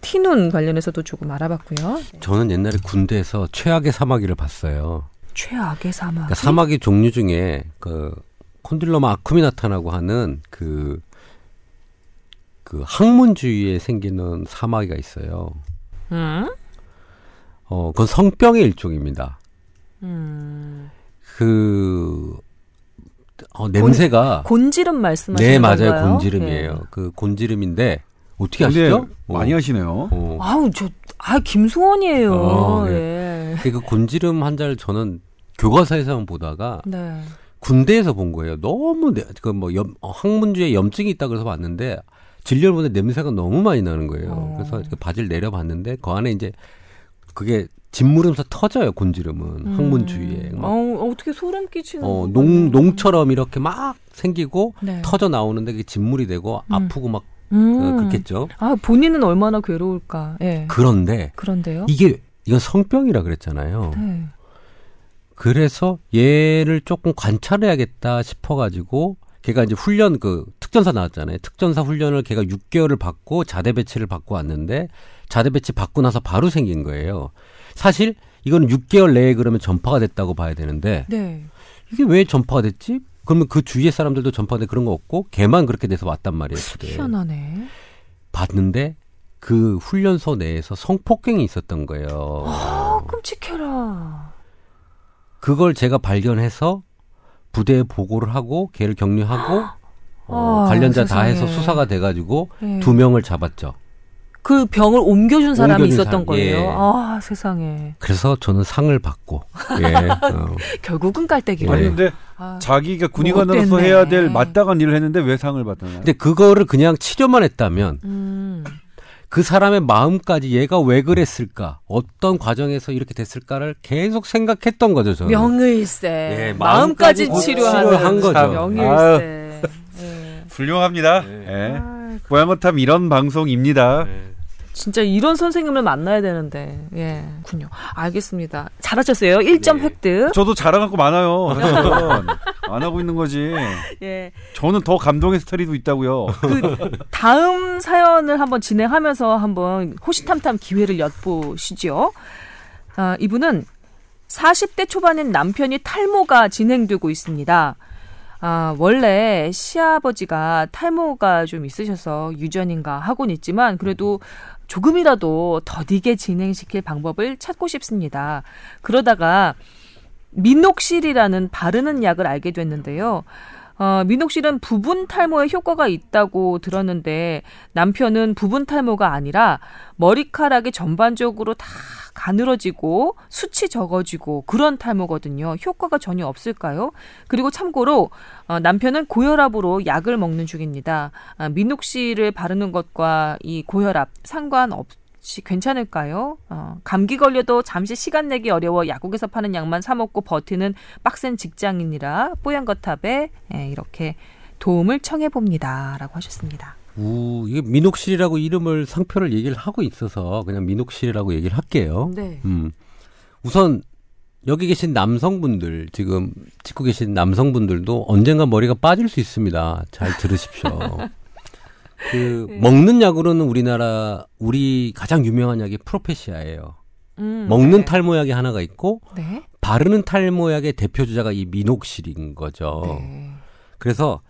Speaker 1: 티눈 관련해서도 조금 알아봤고요. 네.
Speaker 3: 저는 옛날에 군대에서 최악의 사마귀를 봤어요.
Speaker 1: 최악의 사막.
Speaker 3: 그러니까 사마귀 종류 중에 그 콘딜로마 아쿰이 나타나고 하는 그, 그 항문 주위에 생기는 사마귀가 있어요.
Speaker 1: 음?
Speaker 3: 어, 그건 성병의 일종입니다.
Speaker 1: 음.
Speaker 3: 그, 어, 냄새가.
Speaker 1: 곤 지름 말씀하시는
Speaker 3: 네, 맞아요.
Speaker 1: 건가요?
Speaker 3: 곤지름이에요.
Speaker 1: 네.
Speaker 3: 그 곤지름인데, 어떻게 아시죠?
Speaker 2: 많이
Speaker 3: 어,
Speaker 2: 하시네요.
Speaker 3: 어.
Speaker 1: 아우 저 아 김수원이에요.
Speaker 3: 어,
Speaker 1: 예.
Speaker 3: 그 곤지름 환자를 저는 교과서에서만 보다가
Speaker 1: 네.
Speaker 3: 군대에서 본 거예요. 너무 그뭐 항문주에 염증이 있다 그래서 봤는데 진료를 보는데 냄새가 너무 많이 나는 거예요.
Speaker 1: 어.
Speaker 3: 그래서 그 바지를 내려봤는데 그 안에 이제 그게 짓무르면서 터져요. 곤지름은 항문 주위에 막
Speaker 1: 어, 어떻게 소름 끼치는
Speaker 3: 어,
Speaker 1: 것
Speaker 3: 농. 농처럼 이렇게 막 생기고
Speaker 1: 네.
Speaker 3: 터져 나오는데 그게 짓물이 되고
Speaker 1: 음.
Speaker 3: 아프고 막
Speaker 1: 음.
Speaker 3: 어, 그렇겠죠.
Speaker 1: 아 본인은 얼마나 괴로울까. 예.
Speaker 3: 그런데
Speaker 1: 그런데요.
Speaker 3: 이게 이건 성병이라 그랬잖아요.
Speaker 1: 네.
Speaker 3: 그래서 얘를 조금 관찰해야겠다 싶어가지고 걔가 이제 훈련 그 특전사 나왔잖아요. 특전사 훈련을 걔가 6개월을 받고 자대 배치를 받고 왔는데 자대 배치 받고 나서 바로 생긴 거예요. 사실 이거는 6개월 내에 그러면 전파가 됐다고 봐야 되는데
Speaker 1: 네.
Speaker 3: 이게 왜 전파가 됐지? 그러면 그 주위의 사람들도 전파돼 그런 거 없고 걔만 그렇게 돼서 왔단 말이에요.
Speaker 1: 희한하네.
Speaker 3: 봤는데 그 훈련소 내에서 성폭행이 있었던 거예요.
Speaker 1: 아 끔찍해라.
Speaker 3: 그걸 제가 발견해서 부대에 보고를 하고 걔를 격리하고 어,
Speaker 1: 아,
Speaker 3: 관련자 다
Speaker 1: 세상에.
Speaker 3: 해서 수사가 돼가지고
Speaker 1: 예.
Speaker 3: 두 명을 잡았죠.
Speaker 1: 그 병을 옮겨준 사람이
Speaker 3: 옮겨준
Speaker 1: 있었던
Speaker 3: 사람,
Speaker 1: 거예요.
Speaker 3: 예.
Speaker 1: 아 세상에.
Speaker 3: 그래서 저는 상을 받고 예. 어.
Speaker 1: 결국은 깔때기로.
Speaker 2: 아니
Speaker 3: 네.
Speaker 2: 근데
Speaker 1: 아,
Speaker 2: 자기가
Speaker 1: 뭐
Speaker 2: 군의관으로서
Speaker 1: 어땠네.
Speaker 2: 해야 될 마땅한 일을 했는데 왜 상을 받나요?
Speaker 3: 근데 그거를 그냥 치료만 했다면
Speaker 1: 음.
Speaker 3: 그 사람의 마음까지 얘가 왜 그랬을까 어떤 과정에서 이렇게 됐을까를 계속 생각했던 거죠 저는.
Speaker 1: 명일세.
Speaker 3: 예,
Speaker 1: 마음까지
Speaker 3: 마음까지
Speaker 1: 치료하는
Speaker 3: 치료한 거죠.
Speaker 1: 명일세. 예.
Speaker 2: 훌륭합니다.
Speaker 3: 네.
Speaker 2: 예.
Speaker 1: 아,
Speaker 2: 고향어탐 이런 방송입니다.
Speaker 3: 네.
Speaker 1: 진짜 이런 선생님을 만나야 되는데. 예. 군요. 알겠습니다. 잘하셨어요. 1점
Speaker 3: 네.
Speaker 1: 획득.
Speaker 2: 저도 자랑할 거 많아요. 안 하고 있는 거지.
Speaker 1: 예.
Speaker 2: 저는 더 감동의 스토리도 있다고요.
Speaker 1: 그 다음 사연을 한번 진행하면서 한번 호시탐탐 기회를 엿보시죠. 아, 이분은 40대 초반인 남편이 탈모가 진행되고 있습니다. 아, 원래 시아버지가 탈모가 좀 있으셔서 유전인가 하곤 있지만 그래도 조금이라도 더디게 진행시킬 방법을 찾고 싶습니다. 그러다가 미녹실이라는 바르는 약을 알게 됐는데요. 어, 미녹실은 부분 탈모에 효과가 있다고 들었는데 남편은 부분 탈모가 아니라 머리카락이 전반적으로 다 가늘어지고 수치 적어지고 그런 탈모거든요. 효과가 전혀 없을까요? 그리고 참고로 어, 남편은 고혈압으로 약을 먹는 중입니다. 아, 미녹실을 바르는 것과 이 고혈압 상관없 괜찮을까요? 어, 감기 걸려도 잠시 시간 내기 어려워 약국에서 파는 약만 사 먹고 버티는 빡센 직장인이라 뽀얀 거탑에 예, 이렇게 도움을 청해 봅니다라고 하셨습니다.
Speaker 3: 우, 이게 민옥실이라고 이름을 상표를 얘기를 하고 있어서 그냥 민옥실이라고 얘기를 할게요.
Speaker 1: 네.
Speaker 3: 음. 우선 여기 계신 남성분들 지금 찍고 계신 남성분들도 언젠가 머리가 빠질 수 있습니다. 잘 들으십시오. 그
Speaker 1: 네.
Speaker 3: 먹는 약으로는 우리나라 우리 가장 유명한 약이 프로페시아예요.
Speaker 1: 음,
Speaker 3: 먹는
Speaker 1: 네.
Speaker 3: 탈모약이 하나가 있고
Speaker 1: 네.
Speaker 3: 바르는 탈모약의 대표 주자가 이 미녹실인 거죠.
Speaker 1: 네.
Speaker 3: 그래서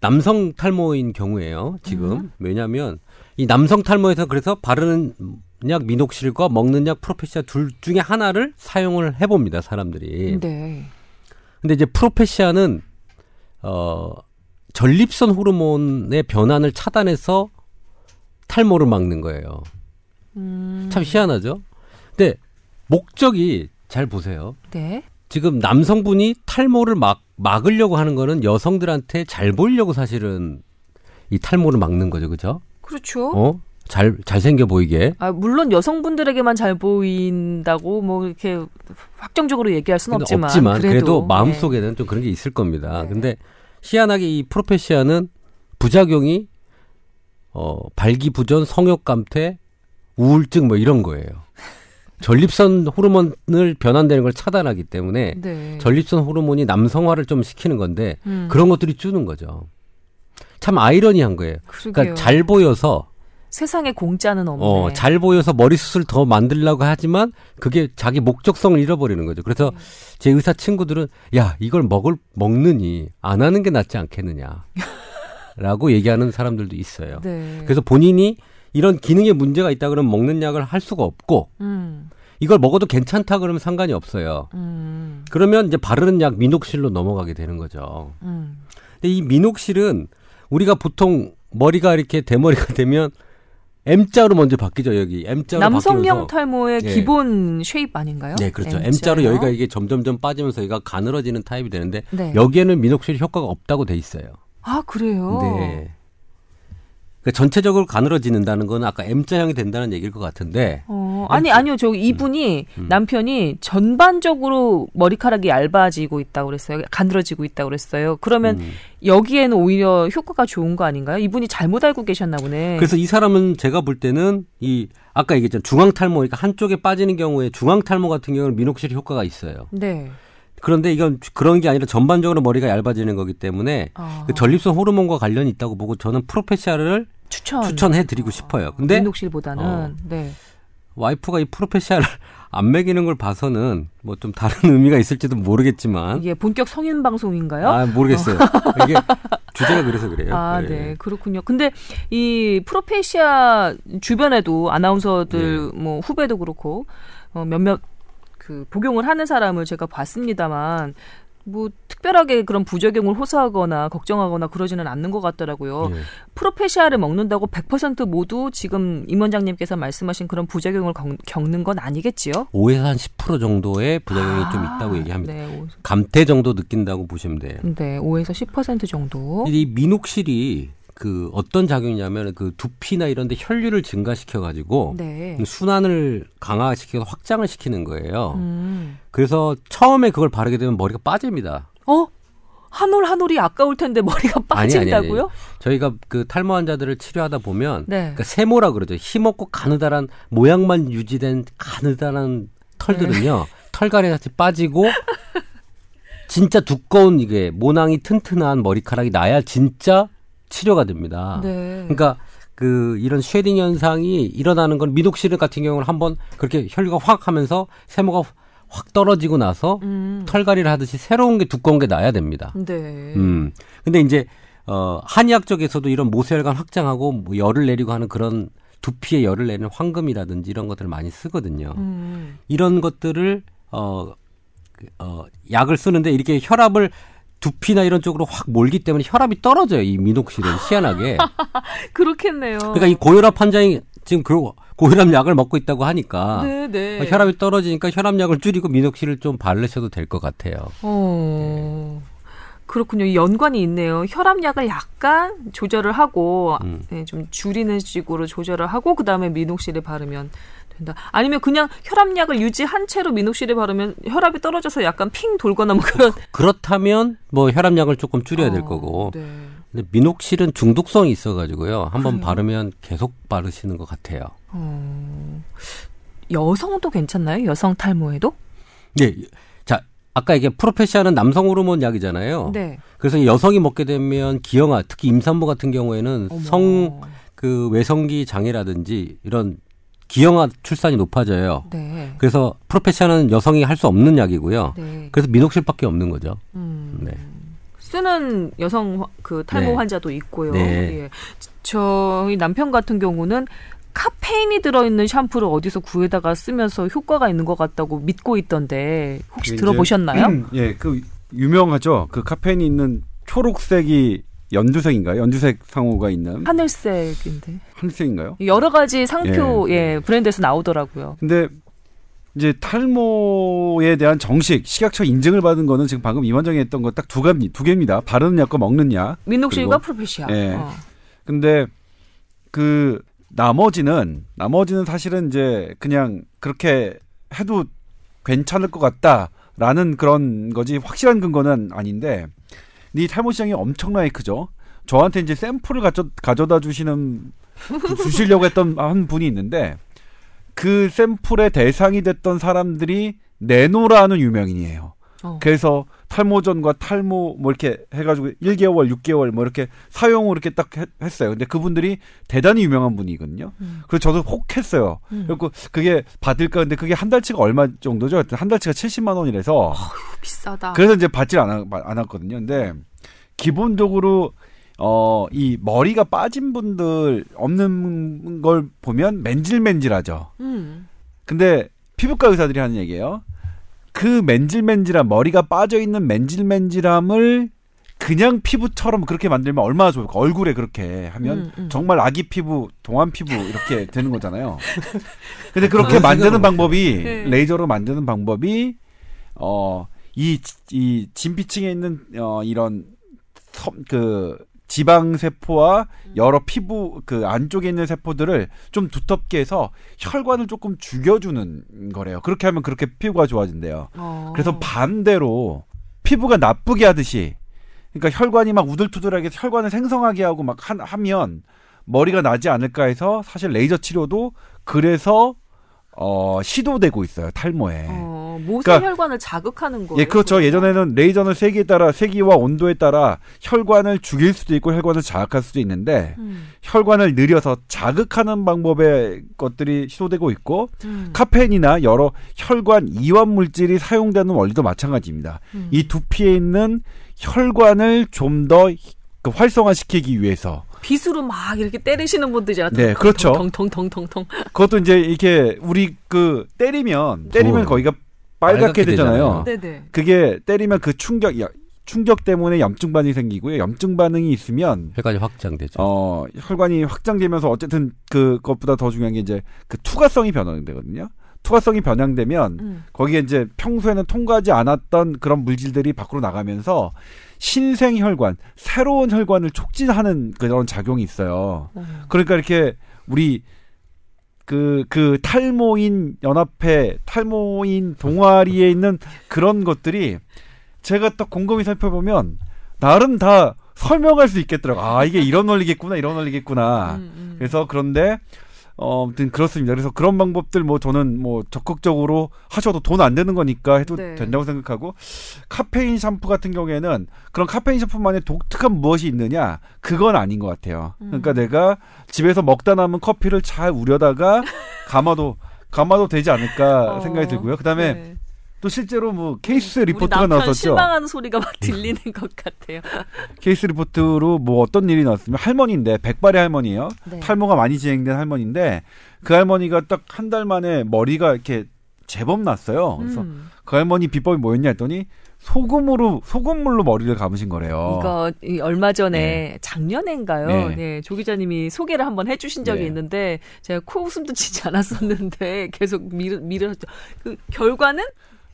Speaker 3: 남성 탈모인 경우에요. 지금
Speaker 1: 음.
Speaker 3: 왜냐하면 이 남성 탈모에서 그래서 바르는 약 미녹실과 먹는 약 프로페시아 둘 중에 하나를 사용을 해봅니다 사람들이.
Speaker 1: 네.
Speaker 3: 근데 이제 프로페시아는 어 전립선 호르몬의 변환을 차단해서 탈모를 막는 거예요.
Speaker 1: 음,
Speaker 3: 참 희한하죠. 근데 목적이 잘 보세요.
Speaker 1: 네.
Speaker 3: 지금 남성분이 탈모를 막 막으려고 하는 거는 여성들한테 잘 보이려고 사실은 이 탈모를 막는 거죠, 그죠?
Speaker 1: 그렇죠.
Speaker 3: 어? 잘 잘생겨 보이게.
Speaker 1: 아, 물론 여성분들에게만 잘 보인다고 뭐 이렇게 확정적으로 얘기할 수는 없지만,
Speaker 3: 없지만 그래도,
Speaker 1: 그래도
Speaker 3: 마음
Speaker 1: 네.
Speaker 3: 속에는 좀 그런 게 있을 겁니다.
Speaker 1: 네.
Speaker 3: 근데 희한하게 이 프로페시아는 부작용이 어 발기부전, 성욕감퇴, 우울증 뭐 이런 거예요. 전립선 호르몬을 변환되는 걸 차단하기 때문에
Speaker 1: 네.
Speaker 3: 전립선 호르몬이 남성화를 좀 시키는 건데
Speaker 1: 음,
Speaker 3: 그런 것들이 주는 거죠. 참 아이러니한 거예요.
Speaker 1: 그러게요.
Speaker 3: 그러니까 잘 보여서
Speaker 1: 세상에 공짜는 없네.
Speaker 3: 어, 잘 보여서 머리숱을 더 만들려고 하지만 그게 자기 목적성을 잃어버리는 거죠. 그래서 제 의사 친구들은 야, 이걸 먹을 먹느니 안 하는 게 낫지 않겠느냐. 라고 얘기하는 사람들도 있어요.
Speaker 1: 네.
Speaker 3: 그래서 본인이 이런 기능에 문제가 있다 그러면 먹는 약을 할 수가 없고
Speaker 1: 음,
Speaker 3: 이걸 먹어도 괜찮다 그러면 상관이 없어요.
Speaker 1: 음,
Speaker 3: 그러면 이제 바르는 약 미녹실로 넘어가게 되는 거죠.
Speaker 1: 음.
Speaker 3: 근데 이 미녹실은 우리가 보통 머리가 이렇게 대머리가 되면 M자로 먼저 바뀌죠 여기 M자로
Speaker 1: 남성형 탈모의
Speaker 3: 예.
Speaker 1: 기본 쉐입 아닌가요?
Speaker 3: 네 그렇죠
Speaker 1: M자요?
Speaker 3: M자로 여기가 이게 점점점 빠지면서 여기가 가늘어지는 타입이 되는데
Speaker 1: 네.
Speaker 3: 여기에는 미녹실 효과가 없다고 돼 있어요.
Speaker 1: 아 그래요.
Speaker 3: 네. 그러니까 전체적으로 가늘어지는다는 건 아까 M자형이 된다는 얘기일 것 같은데.
Speaker 1: 어, 아니 아니요. 저 이분이
Speaker 3: 음.
Speaker 1: 남편이 전반적으로 머리카락이 얇아지고 있다고 그랬어요. 가늘어지고 있다고 그랬어요. 그러면
Speaker 3: 음.
Speaker 1: 여기에는 오히려 효과가 좋은 거 아닌가요? 이분이 잘못 알고 계셨나 보네.
Speaker 3: 그래서 이 사람은 제가 볼 때는 이 아까 얘기했잖아요 중앙 탈모 그러니까 한쪽에 빠지는 경우에 중앙 탈모 같은 경우는 미녹실 효과가 있어요.
Speaker 1: 네
Speaker 3: 그런데 이건 그런 게 아니라 전반적으로 머리가 얇아지는 거기 때문에
Speaker 1: 아,
Speaker 3: 그 전립선 호르몬과 관련이 있다고 보고 저는 프로페시아를
Speaker 1: 추천
Speaker 3: 추천해 드리고 싶어요. 근데
Speaker 1: 민녹실보다는
Speaker 3: 어.
Speaker 1: 네
Speaker 3: 와이프가 이 프로페시아를 안 먹이는 걸 봐서는 뭐 좀 다른 의미가 있을지도 모르겠지만
Speaker 1: 이게 본격 성인 방송인가요?
Speaker 3: 아 모르겠어요. 이게 주제가 그래서 그래요.
Speaker 1: 아,
Speaker 3: 네.
Speaker 1: 네. 그렇군요. 근데 이 프로페시아 주변에도 아나운서들
Speaker 3: 네.
Speaker 1: 뭐 후배도 그렇고 어, 몇몇 그 복용을 하는 사람을 제가 봤습니다만 뭐 특별하게 그런 부작용을 호소하거나 걱정하거나 그러지는 않는 것 같더라고요.
Speaker 3: 예.
Speaker 1: 프로페시아를 먹는다고 100% 모두 지금 임 원장님께서 말씀하신 그런 부작용을 겪- 겪는 건 아니겠지요?
Speaker 3: 5에서 한10% 정도의 부작용이 좀
Speaker 1: 아,
Speaker 3: 있다고 얘기합니다.
Speaker 1: 네, 오-
Speaker 3: 감퇴 정도 느낀다고 보시면 돼요.
Speaker 1: 네, 5에서 10% 정도.
Speaker 3: 이 미녹실이 그 어떤 작용이냐면 그 두피나 이런 데 혈류를 증가시켜 가지고
Speaker 1: 네.
Speaker 3: 순환을 강화시켜서 확장을 시키는 거예요.
Speaker 1: 음.
Speaker 3: 그래서 처음에 그걸 바르게 되면 머리가 빠집니다.
Speaker 1: 어? 한 올 한 올이 아까울 텐데 머리가
Speaker 3: 아니, 아니, 아니.
Speaker 1: 빠진다고요?
Speaker 3: 저희가 그 탈모 환자들을 치료하다 보면
Speaker 1: 네.
Speaker 3: 그러니까 세모라 그러죠. 힘없고 가느다란 모양만 유지된 가느다란 털들은요.
Speaker 1: 네.
Speaker 3: 털갈이 같이 빠지고 진짜 두꺼운 이게 모낭이 튼튼한 머리카락이 나야 진짜 치료가 됩니다.
Speaker 1: 네.
Speaker 3: 그러니까 그 이런 shedding 현상이 일어나는 건 미녹실 같은 경우는 한번 그렇게 혈류가 확 하면서 세모가 확 떨어지고 나서
Speaker 1: 음.
Speaker 3: 털갈이를 하듯이 새로운 게 두꺼운 게 나야 됩니다.
Speaker 1: 네.
Speaker 3: 음. 근데 이제 어 한의학 쪽에서도 이런 모세혈관 확장하고 뭐 열을 내리고 하는 그런 두피에 열을 내는 황금이라든지 이런 것들을 많이 쓰거든요.
Speaker 1: 음.
Speaker 3: 이런 것들을 어, 그, 어 약을 쓰는데 이렇게 혈압을 두피나 이런 쪽으로 확 몰기 때문에 혈압이 떨어져요. 이 미녹실은 희한하게.
Speaker 1: 그렇겠네요.
Speaker 3: 그러니까 이 고혈압 환자이 지금 그 고혈압 약을 먹고 있다고 하니까
Speaker 1: 네, 네.
Speaker 3: 어, 혈압이 떨어지니까 혈압약을 줄이고 미녹실을 좀 바르셔도 될 것 같아요.
Speaker 1: 어. 그렇군요. 연관이 있네요. 혈압약을 약간 조절을 하고 음. 네, 좀 줄이는 식으로 조절을 하고 그다음에 미녹실에 바르면 된다. 아니면 그냥 혈압약을 유지한 채로 미녹실에 바르면 혈압이 떨어져서 약간 핑 돌거나 뭐 그런
Speaker 3: 그렇다면 뭐 혈압약을 조금 줄여야 어, 될 거고. 네. 근데 미녹실은 중독성이 있어가지고요. 한번 바르면 계속 바르시는 것 같아요. 어,
Speaker 1: 여성도 괜찮나요? 여성 탈모에도?
Speaker 3: 네. 자, 아까 이게 프로페시아는 남성 호르몬 약이잖아요. 네. 그래서 여성이 먹게 되면 기형아, 특히 임산부 같은 경우에는 성 그 외성기 장애라든지 이런 기형아 출산이 높아져요. 네. 그래서 프로페시아는 여성이 할 수 없는 약이고요. 네. 그래서 미녹실밖에 없는 거죠. 음. 네.
Speaker 1: 쓰는 여성 그 탈모 네. 환자도 있고요. 네. 예. 저희 남편 같은 경우는 카페인이 들어있는 샴푸를 어디서 구해다가 쓰면서 효과가 있는 것 같다고 믿고 있던데 혹시 들어보셨나요? 음,
Speaker 2: 예, 그 유명하죠. 그 카페인이 있는 초록색이 연두색인가요? 연두색 상호가 있는
Speaker 1: 하늘색인데
Speaker 2: 하늘색인가요?
Speaker 1: 여러 가지 상표 예, 예 브랜드에서 나오더라고요.
Speaker 2: 근데 이제 탈모에 대한 정식 식약처 인증을 받은 거는 지금 방금 이완정이 했던 거 딱 두 가지 두 개입니다. 바르는 약과 먹는 약.
Speaker 1: 민녹실과 프로페시아. 예. 어.
Speaker 2: 근데 그 나머지는 나머지는 사실은 이제 그냥 그렇게 해도 괜찮을 것 같다라는 그런 거지 확실한 근거는 아닌 데 이 탈모 시장이 엄청나게 크죠. 저한테 이제 샘플을 가져, 가져다 주시는 주시려고 했던 한 분이 있는데 그 샘플의 대상이 됐던 사람들이 네노라는 유명인이에요. 어. 그래서 탈모전과 탈모 뭐 이렇게 해가지고 1개월, 6개월 뭐 이렇게 사용을 이렇게 딱 했, 어요 근데 그분들이 대단히 유명한 분이거든요. 음. 그래서 저도 혹 했어요. 음. 그리고 그게 받을까 근데 그게 한 달치가 얼마 정도죠? 한 달치가 70만 원이라서 어휴,
Speaker 1: 비싸다.
Speaker 2: 그래서 이제 받질 않았, 않았거든요. 근데 기본적으로 어, 이 머리가 빠진 분들 없는 걸 보면 맨질맨질하죠. 음. 근데 피부과 의사들이 하는 얘기예요. 그 맨질맨질한 머리가 빠져 있는 맨질맨질함을 그냥 피부처럼 그렇게 만들면 얼마나 좋을까? 얼굴에 그렇게 하면 음, 음. 정말 아기 피부, 동안 피부 이렇게 되는 거잖아요. 근데 그렇게 아, 만드는 방법이 네. 레이저로 만드는 방법이 어이 이 진피층에 있는 어 이런 섬, 그 지방 세포와 여러 피부 그 안쪽에 있는 세포들을 좀 두텁게 해서 혈관을 조금 죽여주는 거래요. 그렇게 하면 그렇게 피부가 좋아진대요. 어. 그래서 반대로 피부가 나쁘게 하듯이 그러니까 혈관이 막 우들투들하게 혈관을 생성하게 하고 막 하, 하면 머리가 나지 않을까 해서 사실 레이저 치료도 그래서 어, 시도되고 있어요 탈모에.
Speaker 1: 어, 모세혈관을 그러니까, 자극하는 거예요.
Speaker 2: 예, 그렇죠. 그러면? 예전에는 레이저는 세기에 따라 세기와 온도에 따라 혈관을 죽일 수도 있고 혈관을 자극할 수도 있는데 음. 혈관을 느려서 자극하는 방법의 것들이 시도되고 있고 음. 카페인이나 여러 혈관 이완 물질이 사용되는 원리도 마찬가지입니다. 음. 이 두피에 있는 혈관을 좀더그 활성화시키기 위해서
Speaker 1: 빗으로 막 이렇게 때리시는 분들이잖아요.
Speaker 2: 네, 그렇죠.
Speaker 1: 텅텅텅텅텅.
Speaker 2: 그것도 이제 이렇게 우리 그 때리면 때리면 거기가 빨갛게 되잖아요. 네네. 그게 때리면 그 충격 충격 때문에 염증 반응이 생기고요. 염증 반응이 있으면
Speaker 3: 혈관이 확장되죠.
Speaker 2: 어, 혈관이 확장되면서 어쨌든 그것보다 더 중요한 게 이제 그 투과성이 변화되거든요. 투과성이 변형되면 음. 거기에 이제 평소에는 통과하지 않았던 그런 물질들이 밖으로 나가면서 신생 혈관, 새로운 혈관을 촉진하는 그런 작용이 있어요. 음. 그러니까 이렇게 우리 그, 그 탈모인 연합회, 탈모인 동아리에 있는 그런 것들이 제가 딱 곰곰이 살펴보면 나름 다 설명할 수 있겠더라고. 아, 이게 이런 원리겠구나, 이런 원리겠구나. 음, 음. 그래서 그런데 어, 아무튼 그렇습니다. 그래서 그런 방법들 뭐 저는 뭐 적극적으로 하셔도 돈 안 되는 거니까 해도 네. 된다고 생각하고 카페인 샴푸 같은 경우에는 그런 카페인 샴푸만의 독특한 무엇이 있느냐 그건 아닌 것 같아요. 음. 그러니까 내가 집에서 먹다 남은 커피를 잘 우려다가 감아도 감아도 되지 않을까 어, 생각이 들고요. 그다음에 네. 또 실제로 뭐 case report가 나왔었죠.
Speaker 1: 실망하는 소리가 막 들리는 것 같아요.
Speaker 2: case report로 뭐 어떤 일이 나왔으면 할머니인데 백발의 할머니예요. 네. 탈모가 많이 진행된 할머니인데 그 할머니가 딱 한 달 만에 머리가 이렇게 제법 났어요. 그래서 음. 그 할머니 비법이 뭐였냐 했더니 소금으로 소금물로 머리를 감으신 거래요.
Speaker 1: 이거 얼마 전에 네. 작년인가요? 네. 네. 조 기자님이 소개를 한번 해주신 적이 네. 있는데 제가 코 웃음도 치지 않았었는데 계속 미르 미르 그 결과는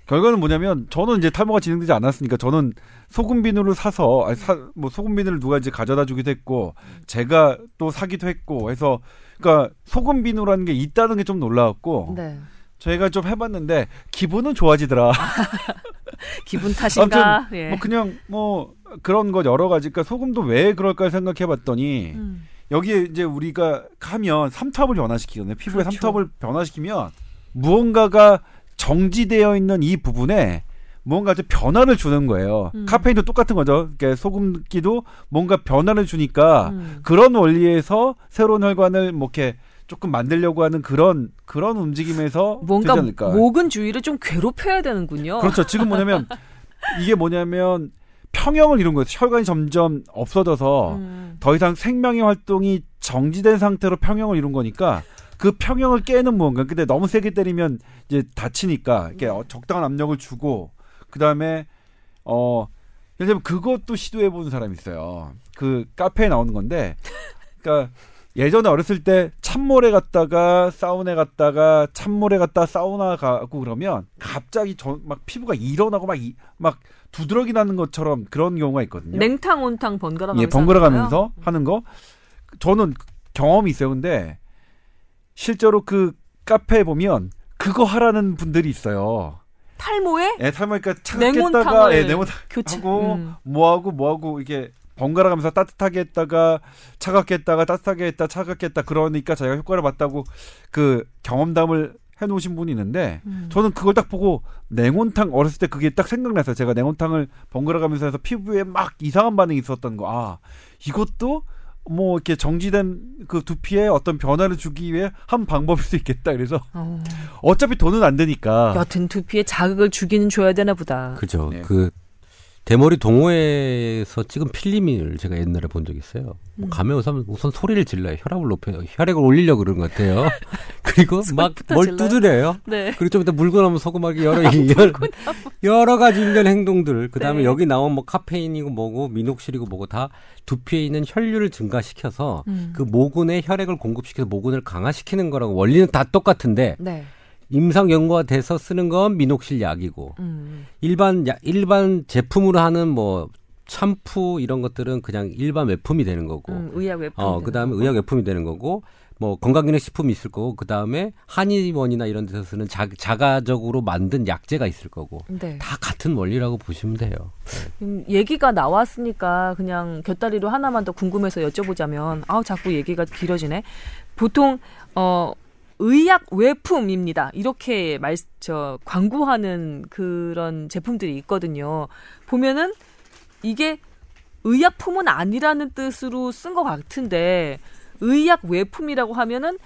Speaker 2: 결과는 뭐냐면 저는 이제 탈모가 진행되지 않았으니까 저는 소금 비누를 사서 아니 사, 뭐 소금 비누를 누가 이제 가져다 주기도 했고 제가 또 사기도 했고 해서 그러니까 소금 비누라는 게 있다는 게 좀 놀라웠고
Speaker 1: 네.
Speaker 2: 저희가 좀 해봤는데 기분은 좋아지더라.
Speaker 1: 기분 탓인가? 예.
Speaker 2: 뭐 그냥 뭐 그런 거 여러 가지. 그러니까 소금도 왜 그럴까 생각해봤더니
Speaker 1: 음.
Speaker 2: 여기에 이제 우리가 하면 삼투압을 변화시키거든요. 피부의
Speaker 1: 그렇죠.
Speaker 2: 삼투압을 변화시키면 무언가가 정지되어 있는 이 부분에 뭔가 좀 변화를 주는 거예요.
Speaker 1: 음.
Speaker 2: 카페인도 똑같은 거죠. 그러니까 소금기도 뭔가 변화를 주니까
Speaker 1: 음.
Speaker 2: 그런 원리에서 새로운 혈관을 뭐 이렇게 조금 만들려고 하는 그런 그런 움직임에서
Speaker 1: 뭔가. 모근 주위를 좀 괴롭혀야 되는군요.
Speaker 2: 그렇죠. 지금 뭐냐면 이게 뭐냐면 평형을 이룬 거예요. 혈관이 점점 없어져서
Speaker 1: 음.
Speaker 2: 더 이상 생명의 활동이 정지된 상태로 평형을 이룬 거니까 그 평형을 깨는 무언가. 근데 너무 세게 때리면 이제 다치니까 이렇게 어, 적당한 압력을 주고 그 다음에 어 예를 들면 그것도 시도해 보는 사람이 있어요. 그 카페에 나오는 건데, 그러니까 예전에 어렸을 때 찬물에 갔다가 사우나에 갔다가 찬물에 갔다 사우나 가고 그러면 갑자기 저, 막 피부가 일어나고 막, 이, 막 두드러기 나는 것처럼 그런 경우가 있거든요.
Speaker 1: 냉탕 온탕 번갈아 가면서
Speaker 2: 예, 번갈아? 가면서 하는 거. 저는 경험이 있어요. 근데 실제로 그 카페에 보면 그거 하라는 분들이 있어요.
Speaker 1: 탈모에
Speaker 2: 예, 탈모니까
Speaker 1: 냉온탕을
Speaker 2: 차갑겠다가 예, 냉온탕
Speaker 1: 교체.
Speaker 2: 하고
Speaker 1: 음.
Speaker 2: 뭐하고 뭐하고 이게 번갈아 가면서 따뜻하게 했다가 차갑게 했다가 따뜻하게 했다 차갑게 했다 그러니까 자기가 효과를 봤다고 그 경험담을 해놓으신 분이 있는데
Speaker 1: 음.
Speaker 2: 저는 그걸 딱 보고 냉온탕 어렸을 때 그게 딱 생각났어요. 제가 냉온탕을 번갈아 가면서 해서 피부에 막 이상한 반응이 있었던 거. 아 이것도 뭐 이렇게 정지된 그 두피에 어떤 변화를 주기 위해 한 방법일 수 있겠다. 그래서
Speaker 1: 어.
Speaker 2: 어차피 돈은 안 되니까.
Speaker 1: 여튼 두피에 자극을 주기는 줘야 되나 보다.
Speaker 3: 그죠.
Speaker 2: 네.
Speaker 3: 그 대머리 동호회에서 찍은 필름을 제가 옛날에 본 적이 있어요. 뭐
Speaker 1: 음.
Speaker 3: 가면 우선, 우선 소리를 질러요. 혈압을 높여요. 혈액을 올리려고 그런 것 같아요. 그리고 막 뭘? 두드려요.
Speaker 1: 네.
Speaker 3: 그리고 좀 이따 물고 나면 소금하게 여러, 여러, 여러 가지 일련 행동들. 그 다음에
Speaker 1: 네.
Speaker 3: 여기 나온 뭐 카페인이고 뭐고 미녹실이고 뭐고 다 두피에 있는 혈류를 증가시켜서
Speaker 1: 음.
Speaker 3: 그 모근에 혈액을 공급시켜서 모근을 강화시키는 거라고 원리는 다 똑같은데
Speaker 1: 네.
Speaker 3: 임상 연구가 돼서 쓰는 건 미녹실 약이고
Speaker 1: 음.
Speaker 3: 일반 야, 일반 제품으로 하는 뭐 샴푸 이런 것들은 그냥 일반 외품이 되는 거고
Speaker 1: 음, 의약 외품.
Speaker 3: 어 그다음에 의약 외품이 되는 거고 뭐 건강기능 식품이 있을 거고 그다음에 한의원이나 이런 데서 쓰는 자, 자가적으로 만든 약재가 있을 거고
Speaker 1: 네.
Speaker 3: 다 같은 원리라고 보시면 돼요.
Speaker 1: 음, 얘기가 나왔으니까 그냥 곁다리로 하나만 더 궁금해서 여쭤보자면 아우 자꾸 얘기가 길어지네. 보통 어 의약 외품입니다. 이렇게 말 저 광고하는 그런 제품들이 있거든요. 보면은 이게 의약품은 아니라는 뜻으로 쓴 것 같은데 의약 외품이라고 하면은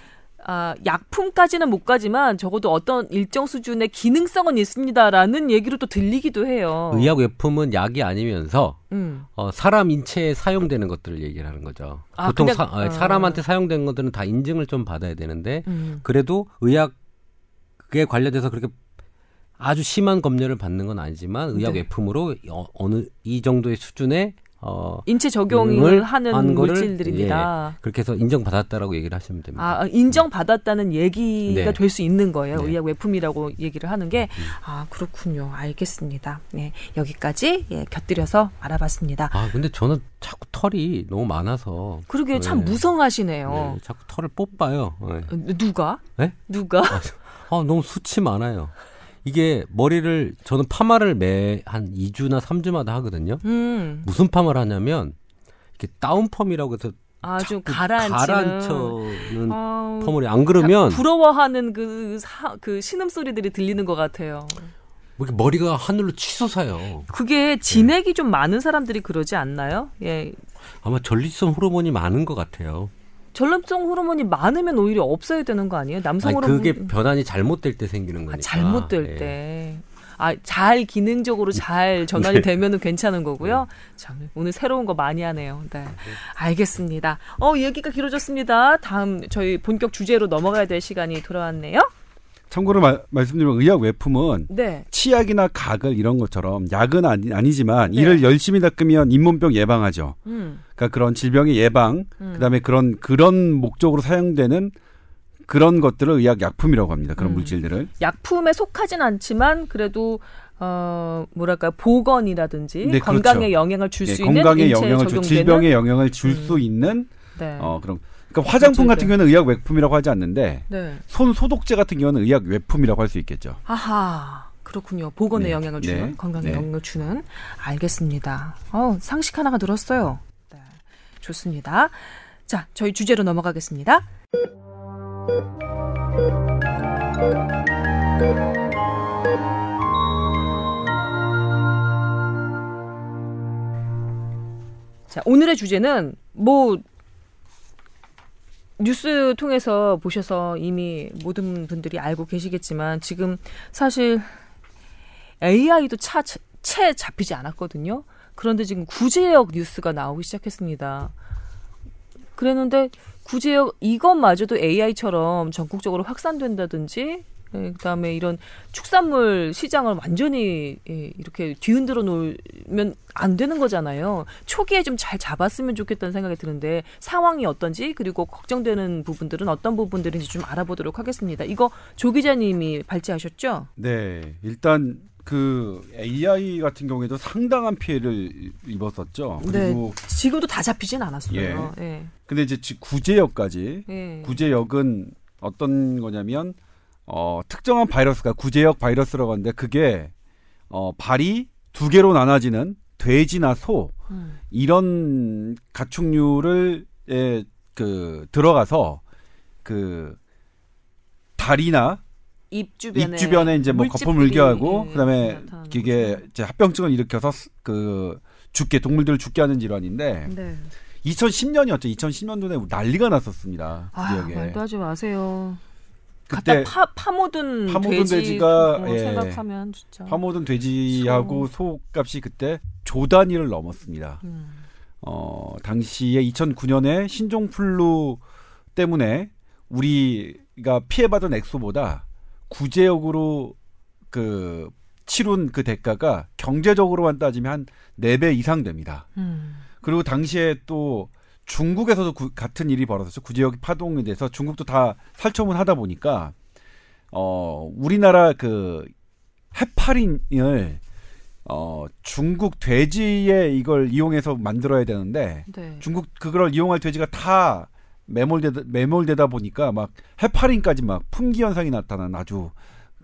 Speaker 1: 아, 약품까지는 못 가지만 적어도 어떤 일정 수준의 기능성은 있습니다라는 얘기로 또 들리기도 해요.
Speaker 3: 의약 외품은 약이 아니면서
Speaker 1: 음.
Speaker 3: 어, 사람 인체에 사용되는 것들을 얘기를 하는 거죠.
Speaker 1: 아,
Speaker 3: 보통
Speaker 1: 그냥-
Speaker 3: 사, 어,
Speaker 1: 어.
Speaker 3: 사람한테 사용되는 것들은 다 인증을 좀 받아야 되는데
Speaker 1: 음.
Speaker 3: 그래도 의학에 관련돼서 그렇게 아주 심한 검열을 받는 건 아니지만 의약
Speaker 1: 네.
Speaker 3: 외품으로 어, 어느 이 정도의 수준의 어
Speaker 1: 인체 적용을
Speaker 3: 을
Speaker 1: 하는
Speaker 3: 거를,
Speaker 1: 물질들입니다.
Speaker 3: 그렇게 해서 인정받았다라고 얘기를 하시면 됩니다.
Speaker 1: 아, 인정받았다는 얘기가
Speaker 3: 네.
Speaker 1: 될수 있는 거예요.
Speaker 3: 네. 음,
Speaker 1: 의약 외품이라고 얘기를 하는 게. 아, 그렇군요. 알겠습니다. 네. 여기까지 예, 곁들여서 알아봤습니다.
Speaker 3: 아 근데 저는 자꾸 털이 너무 많아서
Speaker 1: 그러게 참
Speaker 3: 네.
Speaker 1: 무성하시네요.
Speaker 3: 네, 자꾸 털을 뽑아요. 네.
Speaker 1: 어, 누가?
Speaker 3: 네?
Speaker 1: 누가?
Speaker 3: 아, 너무 수치 많아요. 이게 머리를 저는 파마를 매 한 2주나 3주마다 하거든요.
Speaker 1: 음.
Speaker 3: 무슨 파마를 하냐면 이렇게 다운펌이라고 해서
Speaker 1: 아, 좀
Speaker 3: 자꾸
Speaker 1: 가라앉히는. 아우,
Speaker 3: 펌을 안 그러면
Speaker 1: 부러워하는 그, 사, 그 신음 소리들이 들리는 것 같아요.
Speaker 3: 뭐 머리가 하늘로 치솟아요.
Speaker 1: 그게 진액이 좀 많은 사람들이 그러지 않나요? 예.
Speaker 3: 아마 전립선 호르몬이 많은 것 같아요.
Speaker 1: 전립성 호르몬이 많으면 오히려 없어야 되는 거 아니에요? 남성 호르몬
Speaker 3: 그게 변환이 잘못될 때 생기는
Speaker 1: 아,
Speaker 3: 거니까.
Speaker 1: 잘못될
Speaker 3: 예.
Speaker 1: 때. 아, 잘 기능적으로 잘 전환이
Speaker 3: 네.
Speaker 1: 되면은 괜찮은 거고요. 참, 오늘 새로운 거 많이 하네요. 네. 알겠습니다. 어, 얘기가 길어졌습니다. 다음 저희 본격 주제로 넘어가야 될 시간이 돌아왔네요.
Speaker 2: 참고로 말, 말씀드리면 의약 외품은
Speaker 1: 네.
Speaker 2: 치약이나 가글 이런 것처럼 약은 아니, 아니 지만
Speaker 1: 네.
Speaker 2: 이를 열심히 닦으면 잇몸병 예방하죠.
Speaker 1: 음.
Speaker 2: 그러니까 그런 질병의 예방,
Speaker 1: 음.
Speaker 2: 그다음에 그런 그런 목적으로 사용되는 그런 것들을 의학 약품이라고 합니다. 그런
Speaker 1: 음.
Speaker 2: 물질들을.
Speaker 1: 약품에 속하진 않지만 그래도 어 뭐랄까 보건이라든지
Speaker 2: 네,
Speaker 1: 건강에
Speaker 2: 그렇죠.
Speaker 1: 영향을 줄수
Speaker 2: 예,
Speaker 1: 있는
Speaker 2: 건강에 영향을 줄
Speaker 1: 적용되는
Speaker 2: 질병에 영향을 줄
Speaker 1: 음.
Speaker 2: 수 있는
Speaker 1: 네.
Speaker 2: 어 그런 그러니까 화장품 같은. 경우는 의약 외품이라고 하지 않는데
Speaker 1: 네.
Speaker 2: 손 소독제 같은 경우는 의약 외품이라고 할 수 있겠죠.
Speaker 1: 아하. 그렇군요. 보건에
Speaker 2: 네.
Speaker 1: 영향을 주는
Speaker 2: 네.
Speaker 1: 건강에
Speaker 2: 네.
Speaker 1: 영향을 주는 알겠습니다. 어, 상식 하나가 늘었어요. 네. 좋습니다. 자, 저희 주제로 넘어가겠습니다. 자, 오늘의 주제는 뭐 뉴스 통해서 보셔서 이미 모든 분들이 알고 계시겠지만 지금 사실 AI도 차, 채 잡히지 않았거든요. 그런데 지금 구제역 뉴스가 나오기 시작했습니다. 그랬는데 구제역 이것마저도 AI처럼 전국적으로 확산된다든지 예, 그다음에 이런 축산물 시장을 완전히 예, 이렇게 뒤흔들어 놓으면 안 되는 거잖아요. 초기에 좀 잘 잡았으면 좋겠다는 생각이 드는데 상황이 어떤지 그리고 걱정되는 부분들은 어떤 부분들인지 좀 알아보도록 하겠습니다. 이거 조 기자님이 발제하셨죠?
Speaker 2: 네, 일단 그 AI 같은 경우에도 상당한 피해를 입었었죠. 그리고
Speaker 1: 지금도 다 잡히진 않았어요. 예.
Speaker 2: 근데 이제 지- 구제역까지
Speaker 1: 예.
Speaker 2: 구제역은 어떤 거냐면 어 특정한 바이러스가 구제역 바이러스라고 하는데 그게 어 발이 두 개로 나눠지는 돼지나 소
Speaker 1: 음.
Speaker 2: 이런 가축류를 에, 그 들어가서 그 다리나
Speaker 1: 입 주변에
Speaker 2: 입 주변에 이제 뭐
Speaker 1: 물집들이,
Speaker 2: 거품을 물겨하고
Speaker 1: 예,
Speaker 2: 그다음에 이게. 이제 합병증을 일으켜서 스- 그 죽게 동물들을 죽게 하는 질환인데
Speaker 1: 네.
Speaker 2: 2010년이었죠. 2010년도에 난리가 났었습니다. 그
Speaker 1: 아,
Speaker 2: 지역에.
Speaker 1: 말도 하지 마세요.
Speaker 2: 그때
Speaker 1: 파, 파모든
Speaker 2: 파모든
Speaker 1: 돼지 어,
Speaker 2: 예.
Speaker 1: 생각하면 진짜.
Speaker 2: 파모든 돼지하고 소 값이 그때 조 단위를 넘었습니다.
Speaker 1: 음.
Speaker 2: 어, 당시에 2009년에 신종플루 때문에 우리가 피해받은 액수보다 구제역으로 그 치룬 그 대가가 경제적으로만 따지면 한 4배 이상 됩니다.
Speaker 1: 음.
Speaker 2: 그리고 당시에 또 중국에서도 구- 같은 일이 벌어졌죠. 구제역이 파동이 돼서 중국도 다 살처분 하다 보니까 어 우리나라 그 해파린을 어 중국 돼지에 이걸 이용해서 만들어야 되는데
Speaker 1: 네.
Speaker 2: 중국 그걸 이용할 돼지가 다 매몰되다 매몰되다 보니까 막 해파린까지 막 품귀 현상이 나타난 아주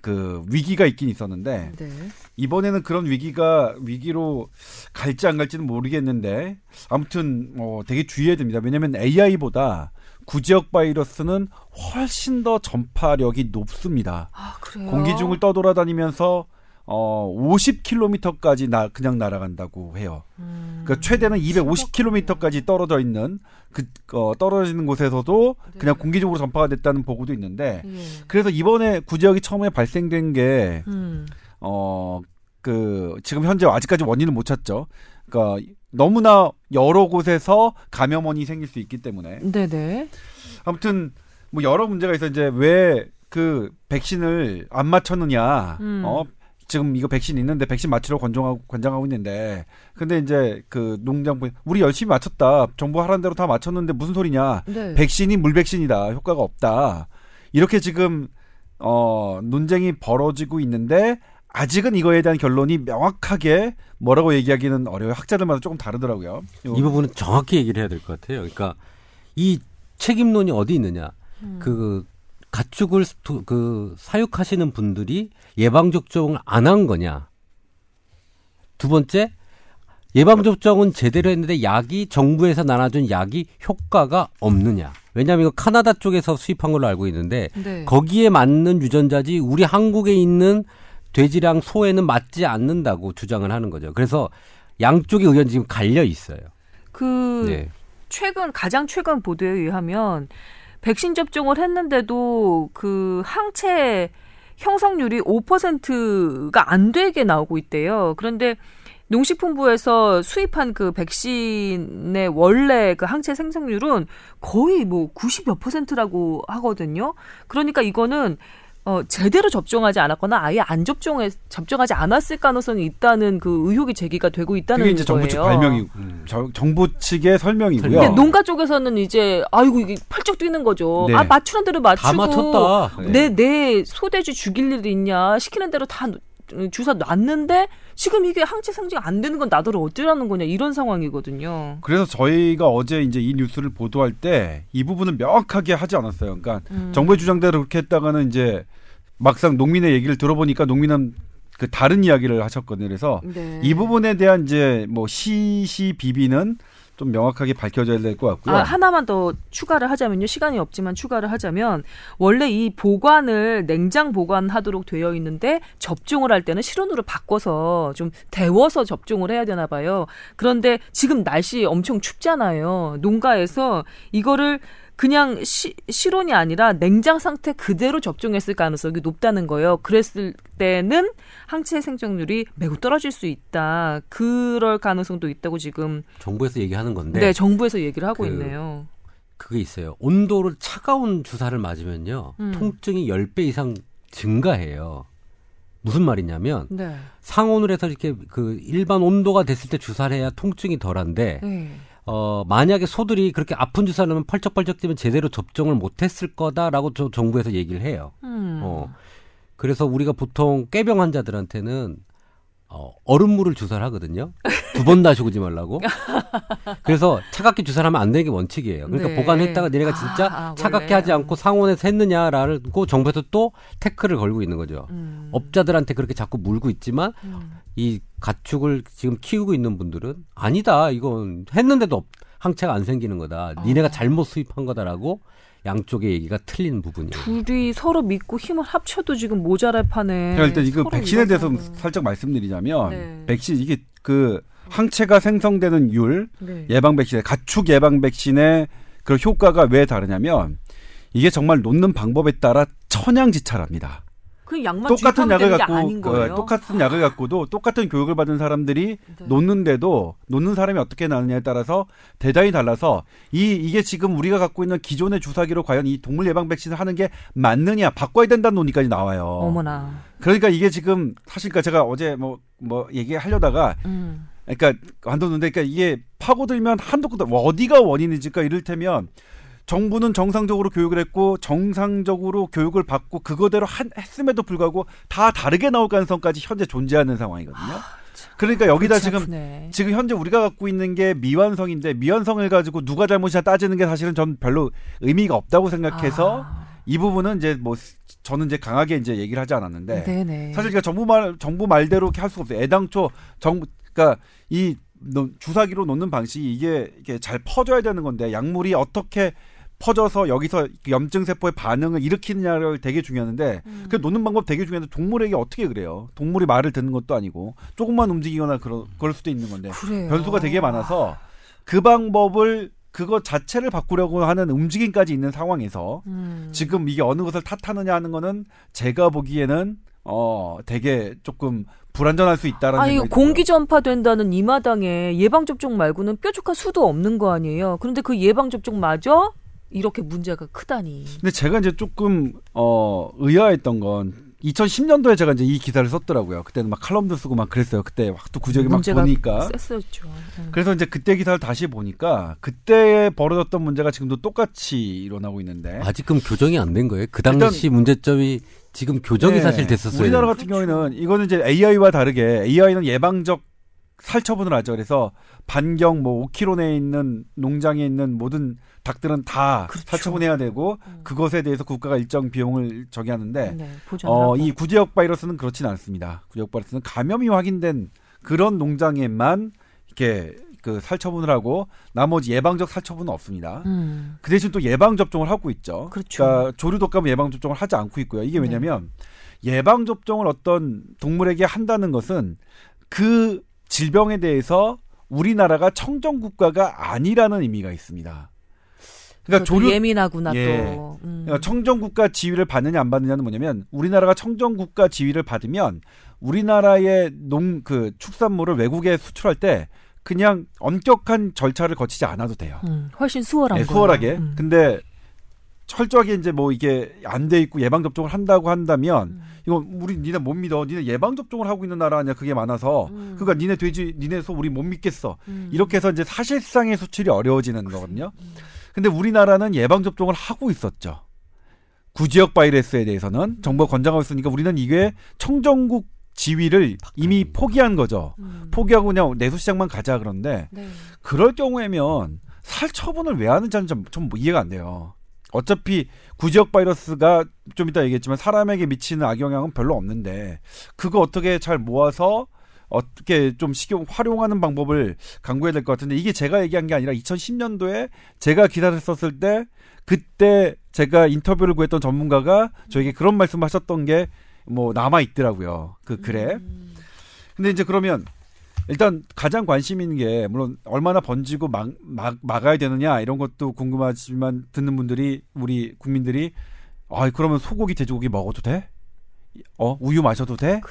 Speaker 2: 그 위기가 있긴 있었는데
Speaker 1: 네.
Speaker 2: 이번에는 그런 위기가 위기로 갈지 안 갈지는 모르겠는데 아무튼 어 되게 주의해야 됩니다. 왜냐하면 AI보다 구지역 바이러스는 훨씬 더 전파력이 높습니다.
Speaker 1: 아, 그래요.
Speaker 2: 공기 중을 떠돌아다니면서 어 50km까지 나 그냥 날아간다고 해요.
Speaker 1: 음.
Speaker 2: 그러니까 최대는 250km까지 떨어져 있는 그 어, 떨어지는 곳에서도
Speaker 1: 네.
Speaker 2: 그냥 공기적으로 전파가 됐다는 보고도 있는데
Speaker 1: 예.
Speaker 2: 그래서 이번에 구지역이 처음에 발생된 게
Speaker 1: 음.
Speaker 2: 어, 그, 지금 현재 아직까지 원인을 못 찾죠. 그러니까 너무나 여러 곳에서 감염원이 생길 수 있기 때문에.
Speaker 1: 네네.
Speaker 2: 아무튼 뭐 여러 문제가 있어. 이제 왜 그 백신을 안 맞췄느냐.
Speaker 1: 음.
Speaker 2: 어, 지금 이거 백신 있는데 백신 맞추려고 권장하고, 권장하고 있는데. 근데 이제 그 농장부, 우리 열심히 맞췄다. 정부 하라는 대로 다 맞췄는데 무슨 소리냐.
Speaker 1: 네.
Speaker 2: 백신이 물 백신이다. 효과가 없다. 이렇게 지금 어 논쟁이 벌어지고 있는데 아직은 이거에 대한 결론이 명확하게 뭐라고 얘기하기는 어려워요. 학자들마다 조금 다르더라고요.
Speaker 3: 이 부분은 정확히 얘기를 해야 될 것 같아요. 그러니까 이 책임론이 어디 있느냐?
Speaker 1: 음.
Speaker 3: 그 가축을 두- 그 사육하시는 분들이 예방 접종을 안 한 거냐? 두 번째 예방 접종은 제대로 했는데 약이 정부에서 나눠준 약이 효과가 없느냐? 왜냐하면 이거 카나다 쪽에서 수입한 걸로 알고 있는데
Speaker 1: 네.
Speaker 3: 거기에 맞는 유전자지 우리 한국에 있는 돼지랑 소에는 맞지 않는다고 주장을 하는 거죠. 그래서 양쪽의 의견이 지금 갈려 있어요.
Speaker 1: 그
Speaker 3: 네.
Speaker 1: 최근 가장 최근 보도에 의하면 백신 접종을 했는데도 그 항체 형성률이 5%가 안 되게 나오고 있대요. 그런데 농식품부에서 수입한 그 백신의 원래 그 항체 생성률은 거의 뭐 90몇 퍼센트라고 하거든요. 그러니까 이거는 어, 제대로 접종하지 않았거나 아예 안 접종해 접종하지 않았을 가능성이 있다는 그 의혹이 제기가 되고 있다는
Speaker 2: 그게 이제 정부
Speaker 1: 거예요.
Speaker 2: 측 발명이고 음. 정부 측의 설명이고요.
Speaker 1: 근데 농가 쪽에서는 이제 아이고 이게 펄쩍 뛰는 거죠.
Speaker 2: 네.
Speaker 1: 아 맞추는 대로 맞추고
Speaker 3: 다 맞췄다.
Speaker 1: 내내 소돼지 죽일 일이 있냐 시키는 대로 다 주사 놨는데 지금 이게 항체 상징 안 되는 건 나더러 어쩌라는 거냐 이런 상황이거든요.
Speaker 2: 그래서 저희가 어제 이제 이 뉴스를 보도할 때 이 부분은 명확하게 하지 않았어요. 그러니까
Speaker 1: 음.
Speaker 2: 정부의 주장대로 그렇게 했다가는 이제 막상 농민의 얘기를 들어보니까 농민은 그 다른 이야기를 하셨거든요. 그래서
Speaker 1: 네.
Speaker 2: 이 부분에 대한 이제 뭐 시시 비비는 좀 명확하게 밝혀져야 될 것 같고요.
Speaker 1: 아, 하나만 더 추가를 하자면요. 시간이 없지만 추가를 하자면 원래 이 보관을 냉장 보관하도록 되어 있는데 접종을 할 때는 실온으로 바꿔서 좀 데워서 접종을 해야 되나 봐요. 그런데 지금 날씨 엄청 춥잖아요. 농가에서 이거를 그냥 시, 실온이 아니라 냉장 상태 그대로 접종했을 가능성이 높다는 거예요. 그랬을 때는 항체 생존율이 매우 떨어질 수 있다. 그럴 가능성도 있다고 지금
Speaker 3: 정부에서 얘기하는 건데
Speaker 1: 네, 정부에서 얘기를 하고
Speaker 3: 그
Speaker 1: 있네요.
Speaker 3: 그게 있어요. 온도를 차가운 주사를 맞으면요.
Speaker 1: 음.
Speaker 3: 통증이 10배 이상 증가해요. 무슨 말이냐면
Speaker 1: 네.
Speaker 3: 상온을 해서 이렇게 그 일반 온도가 됐을 때 주사를 해야 통증이 덜한데
Speaker 1: 네.
Speaker 3: 어 만약에 소들이 그렇게 아픈 주사를 하면 펄쩍펄쩍 뛰면 제대로 접종을 못 했을 거다라고 저 정부에서 얘기를 해요.
Speaker 1: 음.
Speaker 3: 어. 그래서 우리가 보통 꾀병 환자들한테는 어, 얼음물을 주사를 하거든요. 두 번 다시 오지 말라고. 그래서 차갑게 주사를 하면 안 되는 게 원칙이에요. 그러니까
Speaker 1: 네.
Speaker 3: 보관했다가 니네가 진짜
Speaker 1: 아, 아,
Speaker 3: 차갑게
Speaker 1: 원래.
Speaker 3: 하지 않고 상온에서 했느냐라고 정부에서 또 태클을 걸고 있는 거죠.
Speaker 1: 음.
Speaker 3: 업자들한테 그렇게 자꾸 물고 있지만
Speaker 1: 음.
Speaker 3: 이 가축을 지금 키우고 있는 분들은 아니다. 이건 했는데도 없- 항체가 안 생기는 거다.
Speaker 1: 아.
Speaker 3: 니네가 잘못 수입한 거다라고 양쪽의 얘기가 틀린 부분이에요.
Speaker 1: 둘이 서로 믿고 힘을 합쳐도 지금 모자랄 판에.
Speaker 2: 제가 일단 이거 백신에 대해서. 살짝 말씀드리자면
Speaker 1: 네.
Speaker 2: 백신 이게 그 항체가 생성되는 율
Speaker 1: 네.
Speaker 2: 예방 백신 가축 예방 백신의 그 효과가 왜 다르냐면 이게 정말 놓는 방법에 따라 천양지차랍니다.
Speaker 1: 그 약만
Speaker 2: 똑같은 약을 갖고
Speaker 1: 아닌 거예요.
Speaker 2: 어, 똑같은 약을 갖고도 똑같은 교육을 받은 사람들이
Speaker 1: 네.
Speaker 2: 놓는데도 놓는 사람이 어떻게 나느냐에 따라서 대단히 달라서 이 이게 지금 우리가 갖고 있는 기존의 주사기로 과연 이 동물 예방 백신을 하는 게 맞느냐 바꿔야 된다는 논의까지 나와요.
Speaker 1: 어머나.
Speaker 2: 그러니까 이게 지금 사실 그러니까 제가 어제 뭐뭐 얘기하려다가
Speaker 1: 음.
Speaker 2: 그러니까 한도는데 그러니까 이게 파고들면 한도 끝도 뭐 어디가 원인이지까 이를테면 정부는 정상적으로 교육을 했고 정상적으로 교육을 받고 그거대로 한, 했음에도 불구하고 다 다르게 나올 가능성까지 현재 존재하는 상황이거든요. 그러니까 여기다 지금
Speaker 1: 아프네.
Speaker 2: 지금 현재 우리가 갖고 있는 게 미완성인데 미완성을 가지고 누가 잘못이냐 따지는 게 사실은 전 별로 의미가 없다고 생각해서
Speaker 1: 아.
Speaker 2: 이 부분은 이제 뭐 저는 이제 강하게 이제 얘기를 하지 않았는데
Speaker 1: 네네.
Speaker 2: 사실 그러니까 정부 말 정부 말대로 이렇게 할 수가 없어요. 애당초 정부 그러니까 이 노- 주사기로 놓는 방식이 이게 이게 잘 퍼져야 되는 건데 약물이 어떻게 퍼져서 여기서 그 염증 세포의 반응을 일으키느냐를 되게 중요한데
Speaker 1: 음.
Speaker 2: 그 놓는 방법 되게 중요한데 동물에게 어떻게 그래요? 동물이 말을 듣는 것도 아니고 조금만 움직이거나 그러, 그럴 수도 있는 건데
Speaker 1: 그래요.
Speaker 2: 변수가 되게 많아서 그 방법을 그거 자체를 바꾸려고 하는 움직임까지 있는 상황에서
Speaker 1: 음.
Speaker 2: 지금 이게 어느 것을 탓하느냐 하는 거는 제가 보기에는 어 되게 조금 불안전할 수 있다라는
Speaker 1: 아니 공기
Speaker 2: 들어요.
Speaker 1: 전파 된다는 이 마당에 예방 접종 말고는 뾰족한 수도 없는 거 아니에요. 그런데 그 예방 접종마저 이렇게 문제가 크다니.
Speaker 2: 근데 제가 이제 조금 어 의아했던 건 2010년도에 제가 이제 이 기사를 썼더라고요. 그때는 막 칼럼도 쓰고 막 그랬어요. 그때 막 또 구적이 막
Speaker 1: 문제가
Speaker 2: 보니까
Speaker 1: 셌었죠. 음.
Speaker 2: 그래서 이제 그때 기사를 다시 보니까 그때 벌어졌던 문제가 지금도 똑같이 일어나고 있는데
Speaker 3: 아직은 교정이 안 된 거예요. 그 당시 문제점이 지금 교정이
Speaker 2: 네.
Speaker 3: 사실 됐었어요.
Speaker 2: 우리나라 같은 경우에는 이거는 이제 AI와 다르게 AI는 예방적 살처분을 하죠. 그래서 반경 뭐 5km 내에 있는 농장에 있는 모든 닭들은 다
Speaker 1: 그렇죠.
Speaker 2: 살처분해야 되고
Speaker 1: 음.
Speaker 2: 그것에 대해서 국가가 일정 비용을 저기 하는데
Speaker 1: 네,
Speaker 2: 어. 이 구제역 바이러스는 그렇진 않습니다. 구제역 바이러스는 감염이 확인된 그런 농장에만 이렇게 그 살처분을 하고 나머지 예방적 살처분은 없습니다.
Speaker 1: 음.
Speaker 2: 그 대신 또 예방 접종을 하고 있죠.
Speaker 1: 그렇죠.
Speaker 2: 러니까 조류 독감 예방 접종을 하지 않고 있고요. 이게
Speaker 1: 네.
Speaker 2: 왜냐면 예방 접종을 어떤 동물에게 한다는 것은 그 질병에 대해서 우리나라가 청정 국가가 아니라는 의미가 있습니다. 그러니까 조류
Speaker 1: 예민하구나
Speaker 2: 예.
Speaker 1: 또. 음.
Speaker 2: 그러니까 청정 국가 지위를 받느냐 안 받느냐는 뭐냐면 우리나라가 청정 국가 지위를 받으면 우리나라의 농 그 축산물을 외국에 수출할 때 그냥 엄격한 절차를 거치지 않아도 돼요.
Speaker 1: 음, 훨씬 수월한
Speaker 2: 예,
Speaker 1: 거예요.
Speaker 2: 수월하게.
Speaker 1: 음.
Speaker 2: 근데 철저하게 이제 뭐 이게 안 돼 있고 예방 접종을 한다고 한다면
Speaker 1: 음.
Speaker 2: 이거 우리 니네 못 믿어. 니네 예방 접종을 하고 있는 나라 아니야. 그게 많아서.
Speaker 1: 음.
Speaker 2: 그러니까 니네 돼지 니네서 우리 못 믿겠어.
Speaker 1: 음.
Speaker 2: 이렇게 해서 이제 사실상의 수출이 어려워지는 거거든요. 근데 우리나라는 예방 접종을 하고 있었죠. 구지역 바이러스에 대해서는 정부가 권장하고 있으니까 우리는 이게 청정국 지위를 이미 포기한 거죠.
Speaker 1: 음.
Speaker 2: 포기하고 그냥 내수시장만 가자 그런데
Speaker 1: 네.
Speaker 2: 그럴 경우에면 살 처분을 왜 하는지는 좀, 좀 이해가 안 돼요. 어차피 구지역 바이러스가 좀 이따 얘기했지만 사람에게 미치는 악영향은 별로 없는데 그거 어떻게 잘 모아서 어떻게 좀 식용 활용하는 방법을 강구해야 될 것 같은데 이게 제가 얘기한 게 아니라 2010년도에 제가 기사를 썼을 때 그때 제가 인터뷰를 구했던 전문가가 저에게 그런 말씀하셨던 게 뭐 남아 있더라고요. 그 글에.
Speaker 1: 음.
Speaker 2: 근데 이제 그러면 일단 가장 관심 있는 게 물론 얼마나 번지고 막, 막 막아야 되느냐 이런 것도 궁금하지만 듣는 분들이 우리 국민들이 아 그러면 소고기 돼지고기 먹어도 돼? 어 우유 마셔도 돼?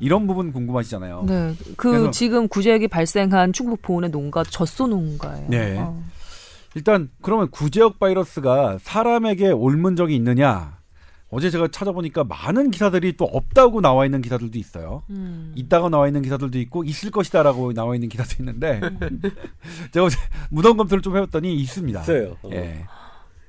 Speaker 2: 이런 부분 궁금하시잖아요.
Speaker 1: 네. 그 지금 구제역이 발생한 충북 보은의 농가 젖소 농가예요.
Speaker 2: 네.
Speaker 1: 어.
Speaker 2: 일단 그러면 구제역 바이러스가 사람에게 옮은 적이 있느냐? 어제 제가 찾아보니까 많은 기사들이 또 없다고 나와 있는 기사들도 있어요.
Speaker 1: 음.
Speaker 2: 있다가 나와 있는 기사들도 있고 있을 것이다라고 나와 있는 기사도 있는데 제가 어제 무덤 검토를 좀 해봤더니 있습니다.
Speaker 3: 있어요. 어.
Speaker 2: 예.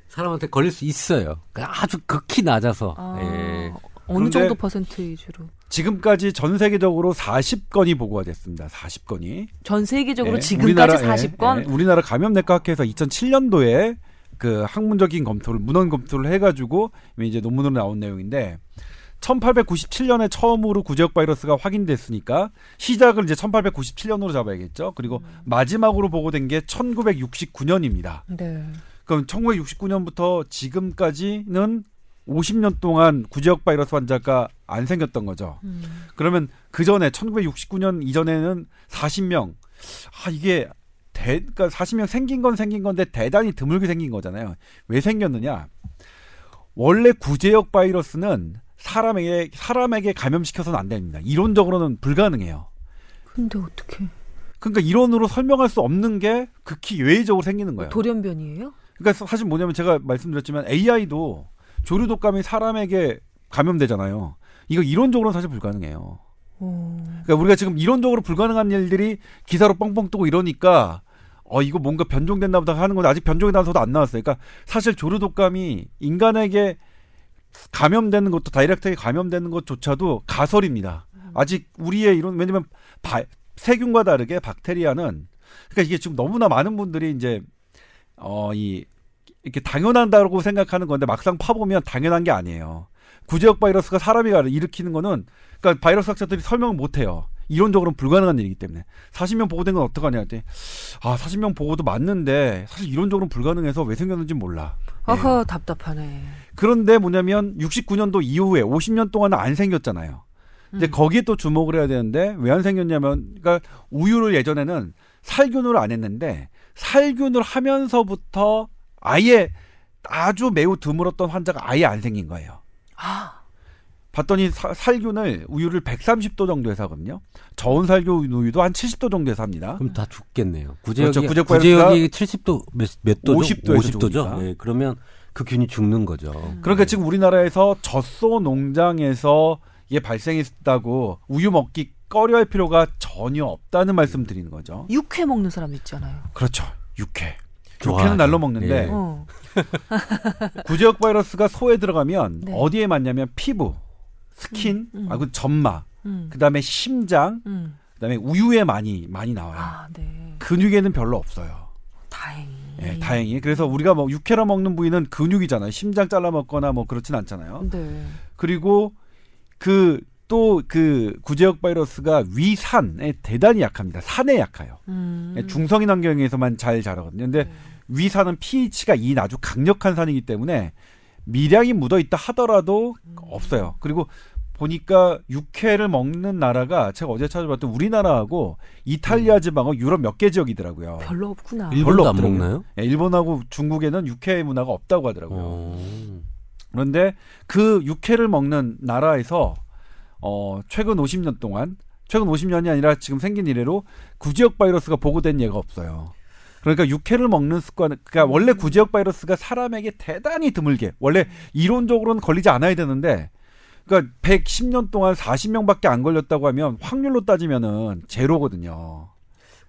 Speaker 3: 사람한테 걸릴 수 있어요. 아주 극히 낮아서.
Speaker 1: 아,
Speaker 3: 예.
Speaker 1: 어느 정도 퍼센트 위주로?
Speaker 2: 지금까지 전 세계적으로 40건이 보고가 됐습니다. 40건이.
Speaker 1: 전 세계적으로
Speaker 2: 예,
Speaker 1: 지금까지
Speaker 2: 우리나라,
Speaker 1: 40건?
Speaker 2: 예, 예. 우리나라 감염내과 학회에서 2007년도에 그 학문적인 검토를 문헌 검토를 해가지고 이제 논문으로 나온 내용인데 1897년에 처음으로 구제역 바이러스가 확인됐으니까 시작을 이제 1897년으로 잡아야겠죠. 그리고 마지막으로 보고된 게 1969년입니다.
Speaker 1: 네.
Speaker 2: 그럼 1969년부터 지금까지는 50년 동안 구제역 바이러스 환자가 안 생겼던 거죠.
Speaker 1: 음.
Speaker 2: 그러면 그 전에 1969년 이전에는 40명. 아 이게 대 그러니까 40명 생긴 건 생긴 건데 대단히 드물게 생긴 거잖아요. 왜 생겼느냐? 원래 구제역 바이러스는 사람에게 사람에게 감염시켜서는 안 됩니다. 이론적으로는 불가능해요.
Speaker 1: 근데 어떻게?
Speaker 2: 그러니까 이론으로 설명할 수 없는 게 극히 예외적으로 생기는 거예요.
Speaker 1: 돌연변이에요?
Speaker 2: 그러니까 사실 뭐냐면 제가 말씀드렸지만 AI도 조류 독감이 사람에게 감염되잖아요. 이거 이론적으로는 사실 불가능해요.
Speaker 1: 오.
Speaker 2: 그러니까 우리가 지금 이론적으로 불가능한 일들이 기사로 뻥뻥 뜨고 이러니까 어 이거 뭔가 변종됐나 보다 하는 건데 아직 변종이 나서도 안 나왔어요. 그러니까 사실 조류 독감이 인간에게 감염되는 것도 다이렉트하게 감염되는 것조차도 가설입니다. 아직 우리의 이론 왜냐면 바- 세균과 다르게 박테리아는 그러니까 이게 지금 너무나 많은 분들이 이제 어이 이렇게 당연한다고 생각하는 건데 막상 파보면 당연한 게 아니에요. 구제역 바이러스가 사람이 일으키는 거는 그러니까 바이러스 학자들이 설명을 못 해요. 이론적으로는 불가능한 일이기 때문에 40명 보고된 건 어떡하냐 했더니 아 40명 보고도 맞는데 사실 이론적으로는 불가능해서 왜 생겼는지 몰라. 예.
Speaker 1: 아하 답답하네.
Speaker 2: 그런데 뭐냐면 69년도 이후에 50년 동안은 안 생겼잖아요. 근데
Speaker 1: 음.
Speaker 2: 거기에 또 주목을 해야 되는데 왜 안 생겼냐면 그러니까 우유를 예전에는 살균을 안 했는데 살균을 하면서부터 아예 아주 매우 드물었던 환자가 아예 안 생긴 거예요.
Speaker 1: 아,
Speaker 2: 봤더니 사- 살균을 우유를 130도 정도에서 하거든요. 저온 살균 우유도 한 70도 정도에서 합니다.
Speaker 3: 그럼 다 죽겠네요. 구제역이
Speaker 2: 그렇죠. 구제역
Speaker 3: 구제역이 70도 몇, 몇 도죠?
Speaker 2: 50 도에서
Speaker 3: 50도죠.
Speaker 2: 죽으니까.
Speaker 3: 예, 그러면 그 균이 죽는 거죠.
Speaker 2: 그러니까 지금 우리나라에서 젖소 농장에서 이게 발생했다고 우유 먹기 꺼려할 필요가 전혀 없다는 말씀 드리는 거죠.
Speaker 1: 육회 먹는 사람 있잖아요.
Speaker 2: 그렇죠. 육회.
Speaker 3: 좋아하죠.
Speaker 2: 육회는 날로 먹는데
Speaker 3: 예.
Speaker 1: 어.
Speaker 2: 구제역 바이러스가 소에 들어가면
Speaker 1: 네.
Speaker 2: 어디에 많냐면 피부, 스킨,
Speaker 1: 음, 음.
Speaker 2: 아, 그 점막,
Speaker 1: 음.
Speaker 2: 그다음에 심장,
Speaker 1: 음.
Speaker 2: 그다음에 우유에 많이 많이 나와요.
Speaker 1: 아, 네.
Speaker 2: 근육에는 별로 없어요.
Speaker 1: 다행히.
Speaker 2: 예, 다행히. 그래서 우리가 뭐 육회로 먹는 부위는 근육이잖아요. 심장 잘라 먹거나 뭐 그렇진 않잖아요.
Speaker 1: 네.
Speaker 2: 그리고 그 또그 구제역 바이러스가 위산에 대단히 약합니다. 산에 약해요.
Speaker 1: 음.
Speaker 2: 예, 중성인 환경에서만 잘 자라거든요. 근데
Speaker 1: 네.
Speaker 2: 위산은 pH가 2는 아주 강력한 산이기 때문에 미량이 묻어 있다 하더라도
Speaker 1: 음.
Speaker 2: 없어요. 그리고 보니까 육회를 먹는 나라가 제가 어제 찾아봤더니 우리나라하고 이탈리아 지방하고 유럽 몇 개 지역이더라고요.
Speaker 1: 별로 없구나.
Speaker 2: 일-
Speaker 3: 일본도 안
Speaker 2: 없더라고요.
Speaker 3: 먹나요?
Speaker 2: 예, 일본하고 중국에는 육회 문화가 없다고 하더라고요.
Speaker 3: 어.
Speaker 2: 그런데 그 육회를 먹는 나라에서 어 최근 50년 동안 최근 50년이 아니라 지금 생긴 이래로 구지역 바이러스가 보고된 예가 없어요. 그러니까 육회를 먹는 습관, 그러니까
Speaker 1: 음.
Speaker 2: 원래 구제역 바이러스가 사람에게 대단히 드물게 원래 이론적으로는 걸리지 않아야 되는데, 그러니까 110년 동안 40명밖에 안 걸렸다고 하면 확률로 따지면은 제로거든요.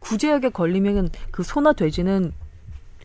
Speaker 1: 구제역에 걸리면 그 소나 돼지는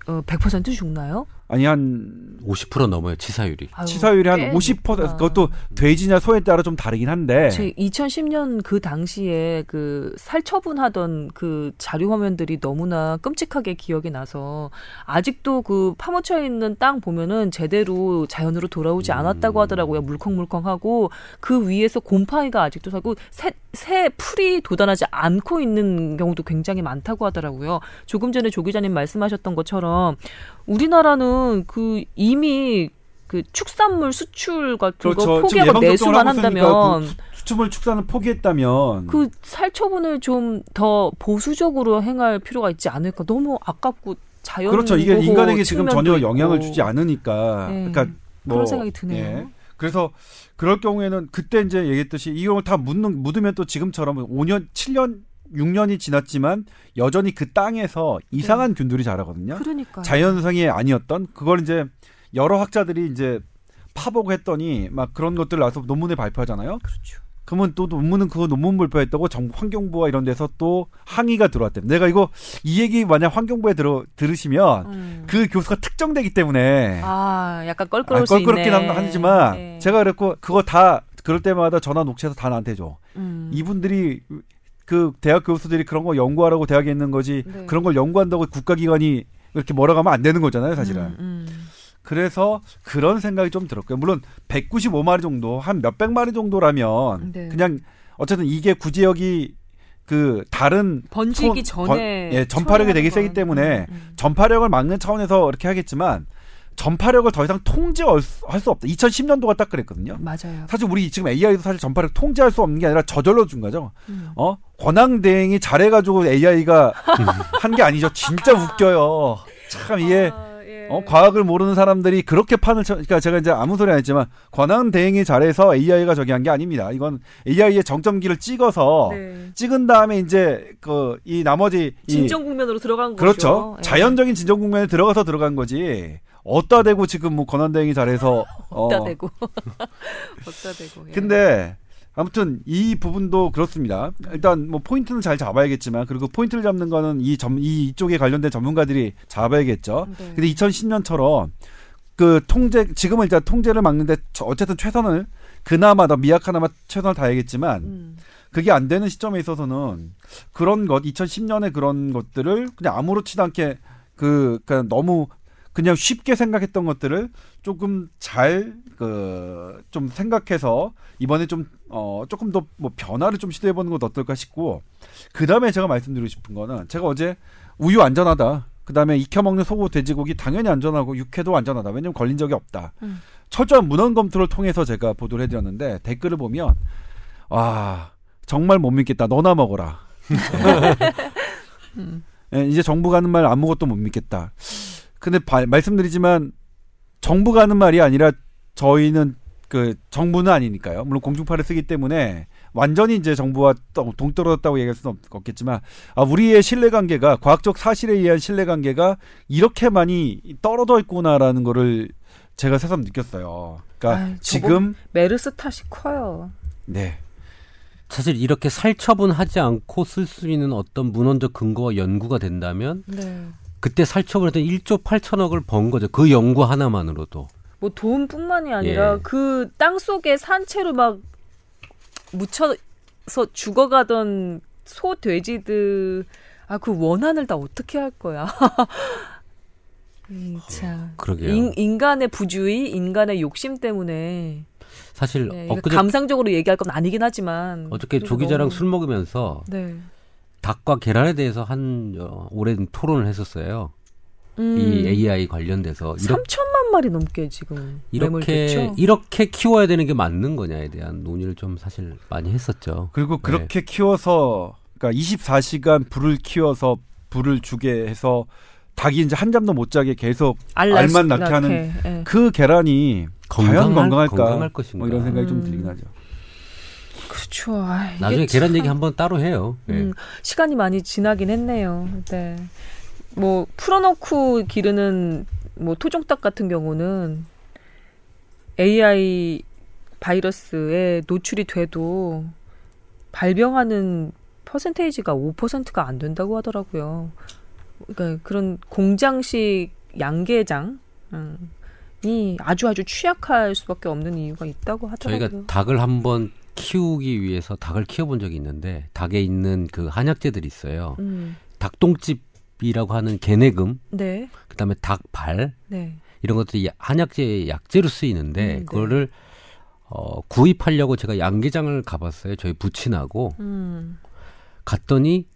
Speaker 1: 어, 100% 죽나요?
Speaker 2: 아니 한
Speaker 3: 50% 넘어요 치사율이.
Speaker 1: 아유,
Speaker 2: 치사율이 한꽤50%
Speaker 1: 높구나.
Speaker 2: 그것도 돼지냐 소에 따라 좀 다르긴 한데.
Speaker 1: 제 2010년 그 당시에 그 살처분하던 그 자료 화면들이 너무나 끔찍하게 기억이 나서 아직도 그 파묻혀 있는 땅 보면은 제대로 자연으로 돌아오지 않았다고 하더라고요. 물컹물컹하고 그 위에서 곰팡이가 아직도 살고 새, 새 풀이 돋아나지 않고 있는 경우도 굉장히 많다고 하더라고요. 조금 전에 조 기자님 말씀하셨던 것처럼 우리나라는 그 이미 그 축산물 수출 같은
Speaker 2: 그렇죠.
Speaker 1: 거 포기하고 내수만 한다면
Speaker 2: 수출물 축산을 포기했다면
Speaker 1: 그 살처분을 좀 더 보수적으로 행할 필요가 있지 않을까. 너무 아깝고 자연
Speaker 2: 그렇죠. 이게 인간에게 지금 전혀 영향을. 주지 않으니까.
Speaker 1: 네.
Speaker 2: 그러니까 뭐,
Speaker 1: 그런 생각이 드네요.
Speaker 2: 예. 그래서 그럴 경우에는 그때 이제 얘기했듯이 이걸 다 묻는 묻으면 또 지금처럼 5년, 7년, 6년이 지났지만 여전히 그 땅에서 이상한 균들이 자라거든요.
Speaker 1: 그러니까
Speaker 2: 자연성이 아니었던 그걸 이제 여러 학자들이 이제 파보고 했더니 막 그런 것들 나서 논문에 발표하잖아요.
Speaker 1: 그렇죠.
Speaker 2: 그러면 또 논문은 그거 논문 발표했다고 정 환경부와 이런 데서 또 항의가 들어왔대. 내가 이거 이 얘기 만약 환경부에 들어 들으시면
Speaker 1: 음.
Speaker 2: 그 교수가 특정되기 때문에
Speaker 1: 아, 약간
Speaker 2: 아,
Speaker 1: 껄끄러울 수
Speaker 2: 껄끄럽긴. 한- 하지만
Speaker 1: 네.
Speaker 2: 제가 그랬고 그거 다 그럴 때마다 전화 녹취해서 다 나한테 줘.
Speaker 1: 음.
Speaker 2: 이분들이 그 대학 교수들이 그런 거 연구하라고 대학에 있는 거지
Speaker 1: 네.
Speaker 2: 그런 걸 연구한다고 국가기관이 이렇게 뭐라고 하면 안 되는 거잖아요, 사실은.
Speaker 1: 음, 음.
Speaker 2: 그래서 그런 생각이 좀 들었고요. 물론 195마리 정도, 한 몇백 마리 정도라면
Speaker 1: 네.
Speaker 2: 그냥 어쨌든 이게 구제역이 그 다른
Speaker 1: 번지기
Speaker 2: 손-
Speaker 1: 전에
Speaker 2: 번- 예, 전파력이 되게 세기 때문에
Speaker 1: 건, 음, 음.
Speaker 2: 전파력을 막는 차원에서 이렇게 하겠지만 전파력을 더 이상 통제할 수, 할 수 없다. 2010년도가 딱 그랬거든요.
Speaker 1: 맞아요.
Speaker 2: 사실 우리 지금 AI도 사실 전파력 통제할 수 없는 게 아니라 저절로 준 거죠.
Speaker 1: 음.
Speaker 2: 어? 권한 대행이 잘해가지고 AI가 한 게 아니죠. 진짜 웃겨요. 참 이게
Speaker 1: 아, 예.
Speaker 2: 어, 과학을 모르는 사람들이 그렇게 판을 쳐, 그러니까 제가 이제 아무 소리 안 했지만 권한 대행이 잘해서 AI가 저기 한 게 아닙니다. 이건 AI의 정점기를 찍어서
Speaker 1: 네.
Speaker 2: 찍은 다음에 이제 그 이 나머지 이
Speaker 1: 진정 국면으로 들어간
Speaker 2: 그렇죠.
Speaker 1: 거죠. 예.
Speaker 2: 자연적인 진정 국면에 들어가서 들어간 거지. 어따 대고 지금 뭐 권한 대행이 잘해서 어.
Speaker 1: 어디다 대고 어디다 대고. 예.
Speaker 2: 근데 아무튼 이 부분도 그렇습니다. 일단 뭐 포인트는 잘 잡아야겠지만 그리고 포인트를 잡는 거는 이 점 이 이쪽에 관련된 전문가들이 잡아야겠죠.
Speaker 1: 네.
Speaker 2: 근데 2010년처럼 그 통제 지금은 일단 통제를 막는데 저- 어쨌든 최선을 그나마 더 미약하나마 최선을 다해야겠지만
Speaker 1: 음.
Speaker 2: 그게 안 되는 시점에 있어서는 그런 것 2010년에 그런 것들을 그냥 아무렇지도 않게 그 그러니까 너무 그냥 쉽게 생각했던 것들을 조금 잘 그 좀 생각해서 이번에 좀 어 조금 더 뭐 변화를 좀 시도해 보는 것 어떨까 싶고 그다음에 제가 말씀드리고 싶은 거는 제가 어제 우유 안전하다. 그다음에 익혀 먹는 소고 돼지고기 당연히 안전하고 육회도 안전하다. 왜냐면 걸린 적이 없다.
Speaker 1: 음.
Speaker 2: 철저한 문헌 검토를 통해서 제가 보도를 해 드렸는데 댓글을 보면 와 정말 못 믿겠다. 너나 먹어라.
Speaker 1: 음.
Speaker 2: 예, 이제 정부가 하는 말 아무것도 못 믿겠다. 근데 바- 말씀드리지만 정부가 하는 말이 아니라 저희는 그 정부는 아니니까요. 물론 공중파를 쓰기 때문에 완전히 이제 정부와 또 동떨어졌다고 얘기할 수는 없- 없겠지만 아, 우리의 신뢰관계가 과학적 사실에 의한 신뢰관계가 이렇게 많이 떨어져 있구나라는 거를 제가 새삼 느꼈어요. 그러니까
Speaker 1: 저거-
Speaker 2: 지금
Speaker 1: 메르스 탓이 커요.
Speaker 2: 네.
Speaker 3: 사실 이렇게 살처분하지 않고 쓸 수 있는 어떤 문헌적 근거와 연구가 된다면
Speaker 1: 네.
Speaker 3: 그때 살처분했던 1조 8천억을 번 거죠. 그 연구 하나만으로도.
Speaker 1: 뭐 돈뿐만이 아니라
Speaker 3: 예.
Speaker 1: 그땅 속에 산채로 막 묻혀서 죽어가던 소 돼지들 아 그 원한을 다 어떻게 할 거야? 이 참.
Speaker 3: 그러게요.
Speaker 1: 인, 인간의 부주의, 인간의 욕심 때문에
Speaker 3: 사실
Speaker 1: 네,
Speaker 3: 엊그제
Speaker 1: 감상적으로 얘기할 건 아니긴 하지만
Speaker 3: 어저께 조 기자랑
Speaker 1: 너무-
Speaker 3: 술 먹으면서
Speaker 1: 네.
Speaker 3: 닭과 계란에 대해서 한 어, 오랜 토론을 했었어요.
Speaker 1: 음,
Speaker 3: 이 AI 관련돼서 이렇게
Speaker 1: 3천만 마리 넘게 지금
Speaker 3: 이렇게
Speaker 1: 매몰됐죠.
Speaker 3: 이렇게 키워야 되는 게 맞는 거냐에 대한 논의를 좀 사실 많이 했었죠.
Speaker 2: 그리고 그렇게 키워서 그러니까 24시간 불을 키워서 불을 주게 해서 닭이 이제 한 잠도 못 자게 계속 알만 낳게 하는
Speaker 1: 예.
Speaker 2: 그 계란이 과연
Speaker 3: 건강할,
Speaker 2: 건강할까?
Speaker 3: 건강할 것인가.
Speaker 2: 뭐 이런 생각이 좀
Speaker 1: 음.
Speaker 2: 들긴 하죠.
Speaker 1: 그렇죠. 아,
Speaker 3: 나중에 계란
Speaker 1: 참-
Speaker 3: 얘기 한번 따로 해요. 예.
Speaker 1: 음, 시간이 많이 지나긴 했네요. 네. 뭐 풀어놓고 기르는 뭐 토종닭 같은 경우는 AI 바이러스에 노출이 돼도 발병하는 퍼센테이지가 5%가 안 된다고 하더라고요. 그러니까 그런 공장식 양계장 음, 이 아주 아주 취약할 수밖에 없는 이유가 있다고 하더라고요.
Speaker 3: 저희가 닭을 한번 키우기 위해서 닭을 키워본 적이 있는데 닭에 있는 그 한약재들이 있어요.
Speaker 1: 음,
Speaker 3: 닭똥집 이라고 하는 개내금,
Speaker 1: 네,
Speaker 3: 그다음에 닭발
Speaker 1: 네,
Speaker 3: 이런 것들이 한약재 약재로 쓰이는데
Speaker 1: 음, 네.
Speaker 3: 그거를 어, 구입하려고 제가 양계장을 가봤어요. 저희 부친하고
Speaker 1: 음,
Speaker 3: 갔더니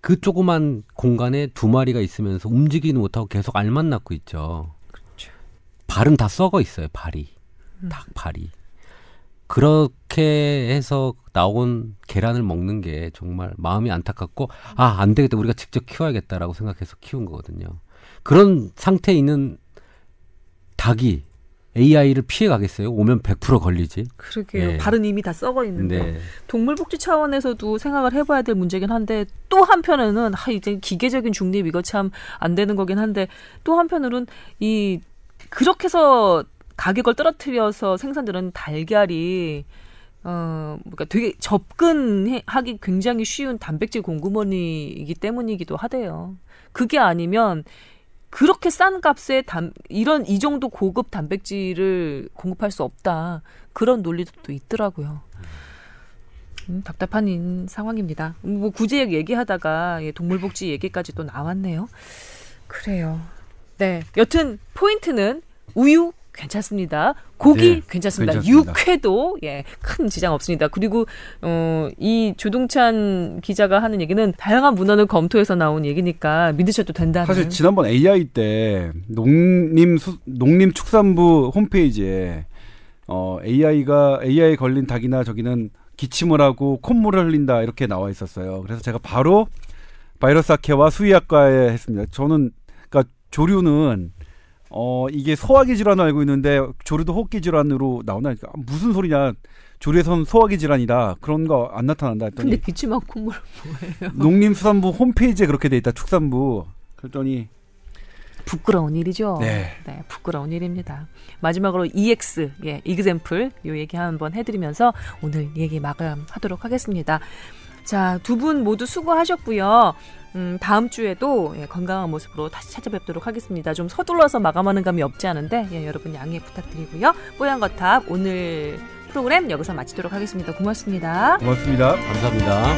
Speaker 3: 그 조그만 공간에 두 마리가 있으면서 움직이는 못하고 계속 알만 낳고 있죠.
Speaker 1: 그렇죠.
Speaker 3: 발은 다 썩어 있어요. 발이
Speaker 1: 음.
Speaker 3: 닭 발이 그렇게 해서 나온 계란을 먹는 게 정말 마음이 안타깝고 아 안 되겠다 우리가 직접 키워야겠다라고 생각해서 키운 거거든요. 그런 상태에 있는 닭이 AI를 피해 가겠어요? 오면 100% 걸리지.
Speaker 1: 그러게요.
Speaker 3: 예.
Speaker 1: 발은 이미 다 썩어 있는데
Speaker 3: 네.
Speaker 1: 동물복지 차원에서도 생각을 해봐야 될 문제긴 한데 또 한편에는 아 이제 기계적인 중립 이거 참 안 되는 거긴 한데 또 한편으로는 이 그렇게 해서 가격을 떨어뜨려서 생산되는 달걀이 어 그러니까 되게 접근하기 굉장히 쉬운 단백질 공급원이기 때문이기도 하대요. 그게 아니면 그렇게 싼 값에 단, 이런 이 정도 고급 단백질을 공급할 수 없다. 그런 논리도 또 있더라고요. 음, 답답한 인- 상황입니다. 뭐 구제역 얘기하다가 예, 동물복지 얘기까지 또 나왔네요. 그래요. 네. 여튼 포인트는 우유 괜찮습니다. 고기
Speaker 2: 네,
Speaker 1: 괜찮습니다.
Speaker 2: 괜찮습니다.
Speaker 1: 육회도 예, 큰 지장 없습니다. 그리고 어, 이 조동찬 기자가 하는 얘기는 다양한 문헌을 검토해서 나온 얘기니까 믿으셔도 된다는.
Speaker 2: 사실 지난번 AI 때 농림 수, 농림축산부 홈페이지에 어 AI가 AI 걸린 닭이나 저기는 기침을 하고 콧물을 흘린다 이렇게 나와 있었어요. 그래서 제가 바로 바이러스 학회와 수의학과에 했습니다. 저는 그러니까 조류는 어 이게 소화기 질환을 알고 있는데 조류도 호흡기 질환으로 나오나니까 무슨 소리냐 조류에선 소화기 질환이다 그런 거 안 나타난다 했더니
Speaker 1: 근데 기침하고 콧물
Speaker 2: 농림수산부 홈페이지에 그렇게 돼 있다 축산부 그랬더니
Speaker 1: 부끄러운 일이죠.
Speaker 2: 네.
Speaker 1: 부끄러운 일입니다. 마지막으로 EX, 예, example 요 얘기 한번 해드리면서 오늘 얘기 마감하도록 하겠습니다. 자, 두 분 모두 수고하셨고요. 음, 다음 주에도 예, 건강한 모습으로 다시 찾아뵙도록 하겠습니다. 좀 서둘러서 마감하는 감이 없지 않은데 예, 여러분 양해 부탁드리고요. 뽀얀 거탑 오늘 프로그램 여기서 마치도록 하겠습니다. 고맙습니다.
Speaker 2: 고맙습니다.
Speaker 3: 감사합니다.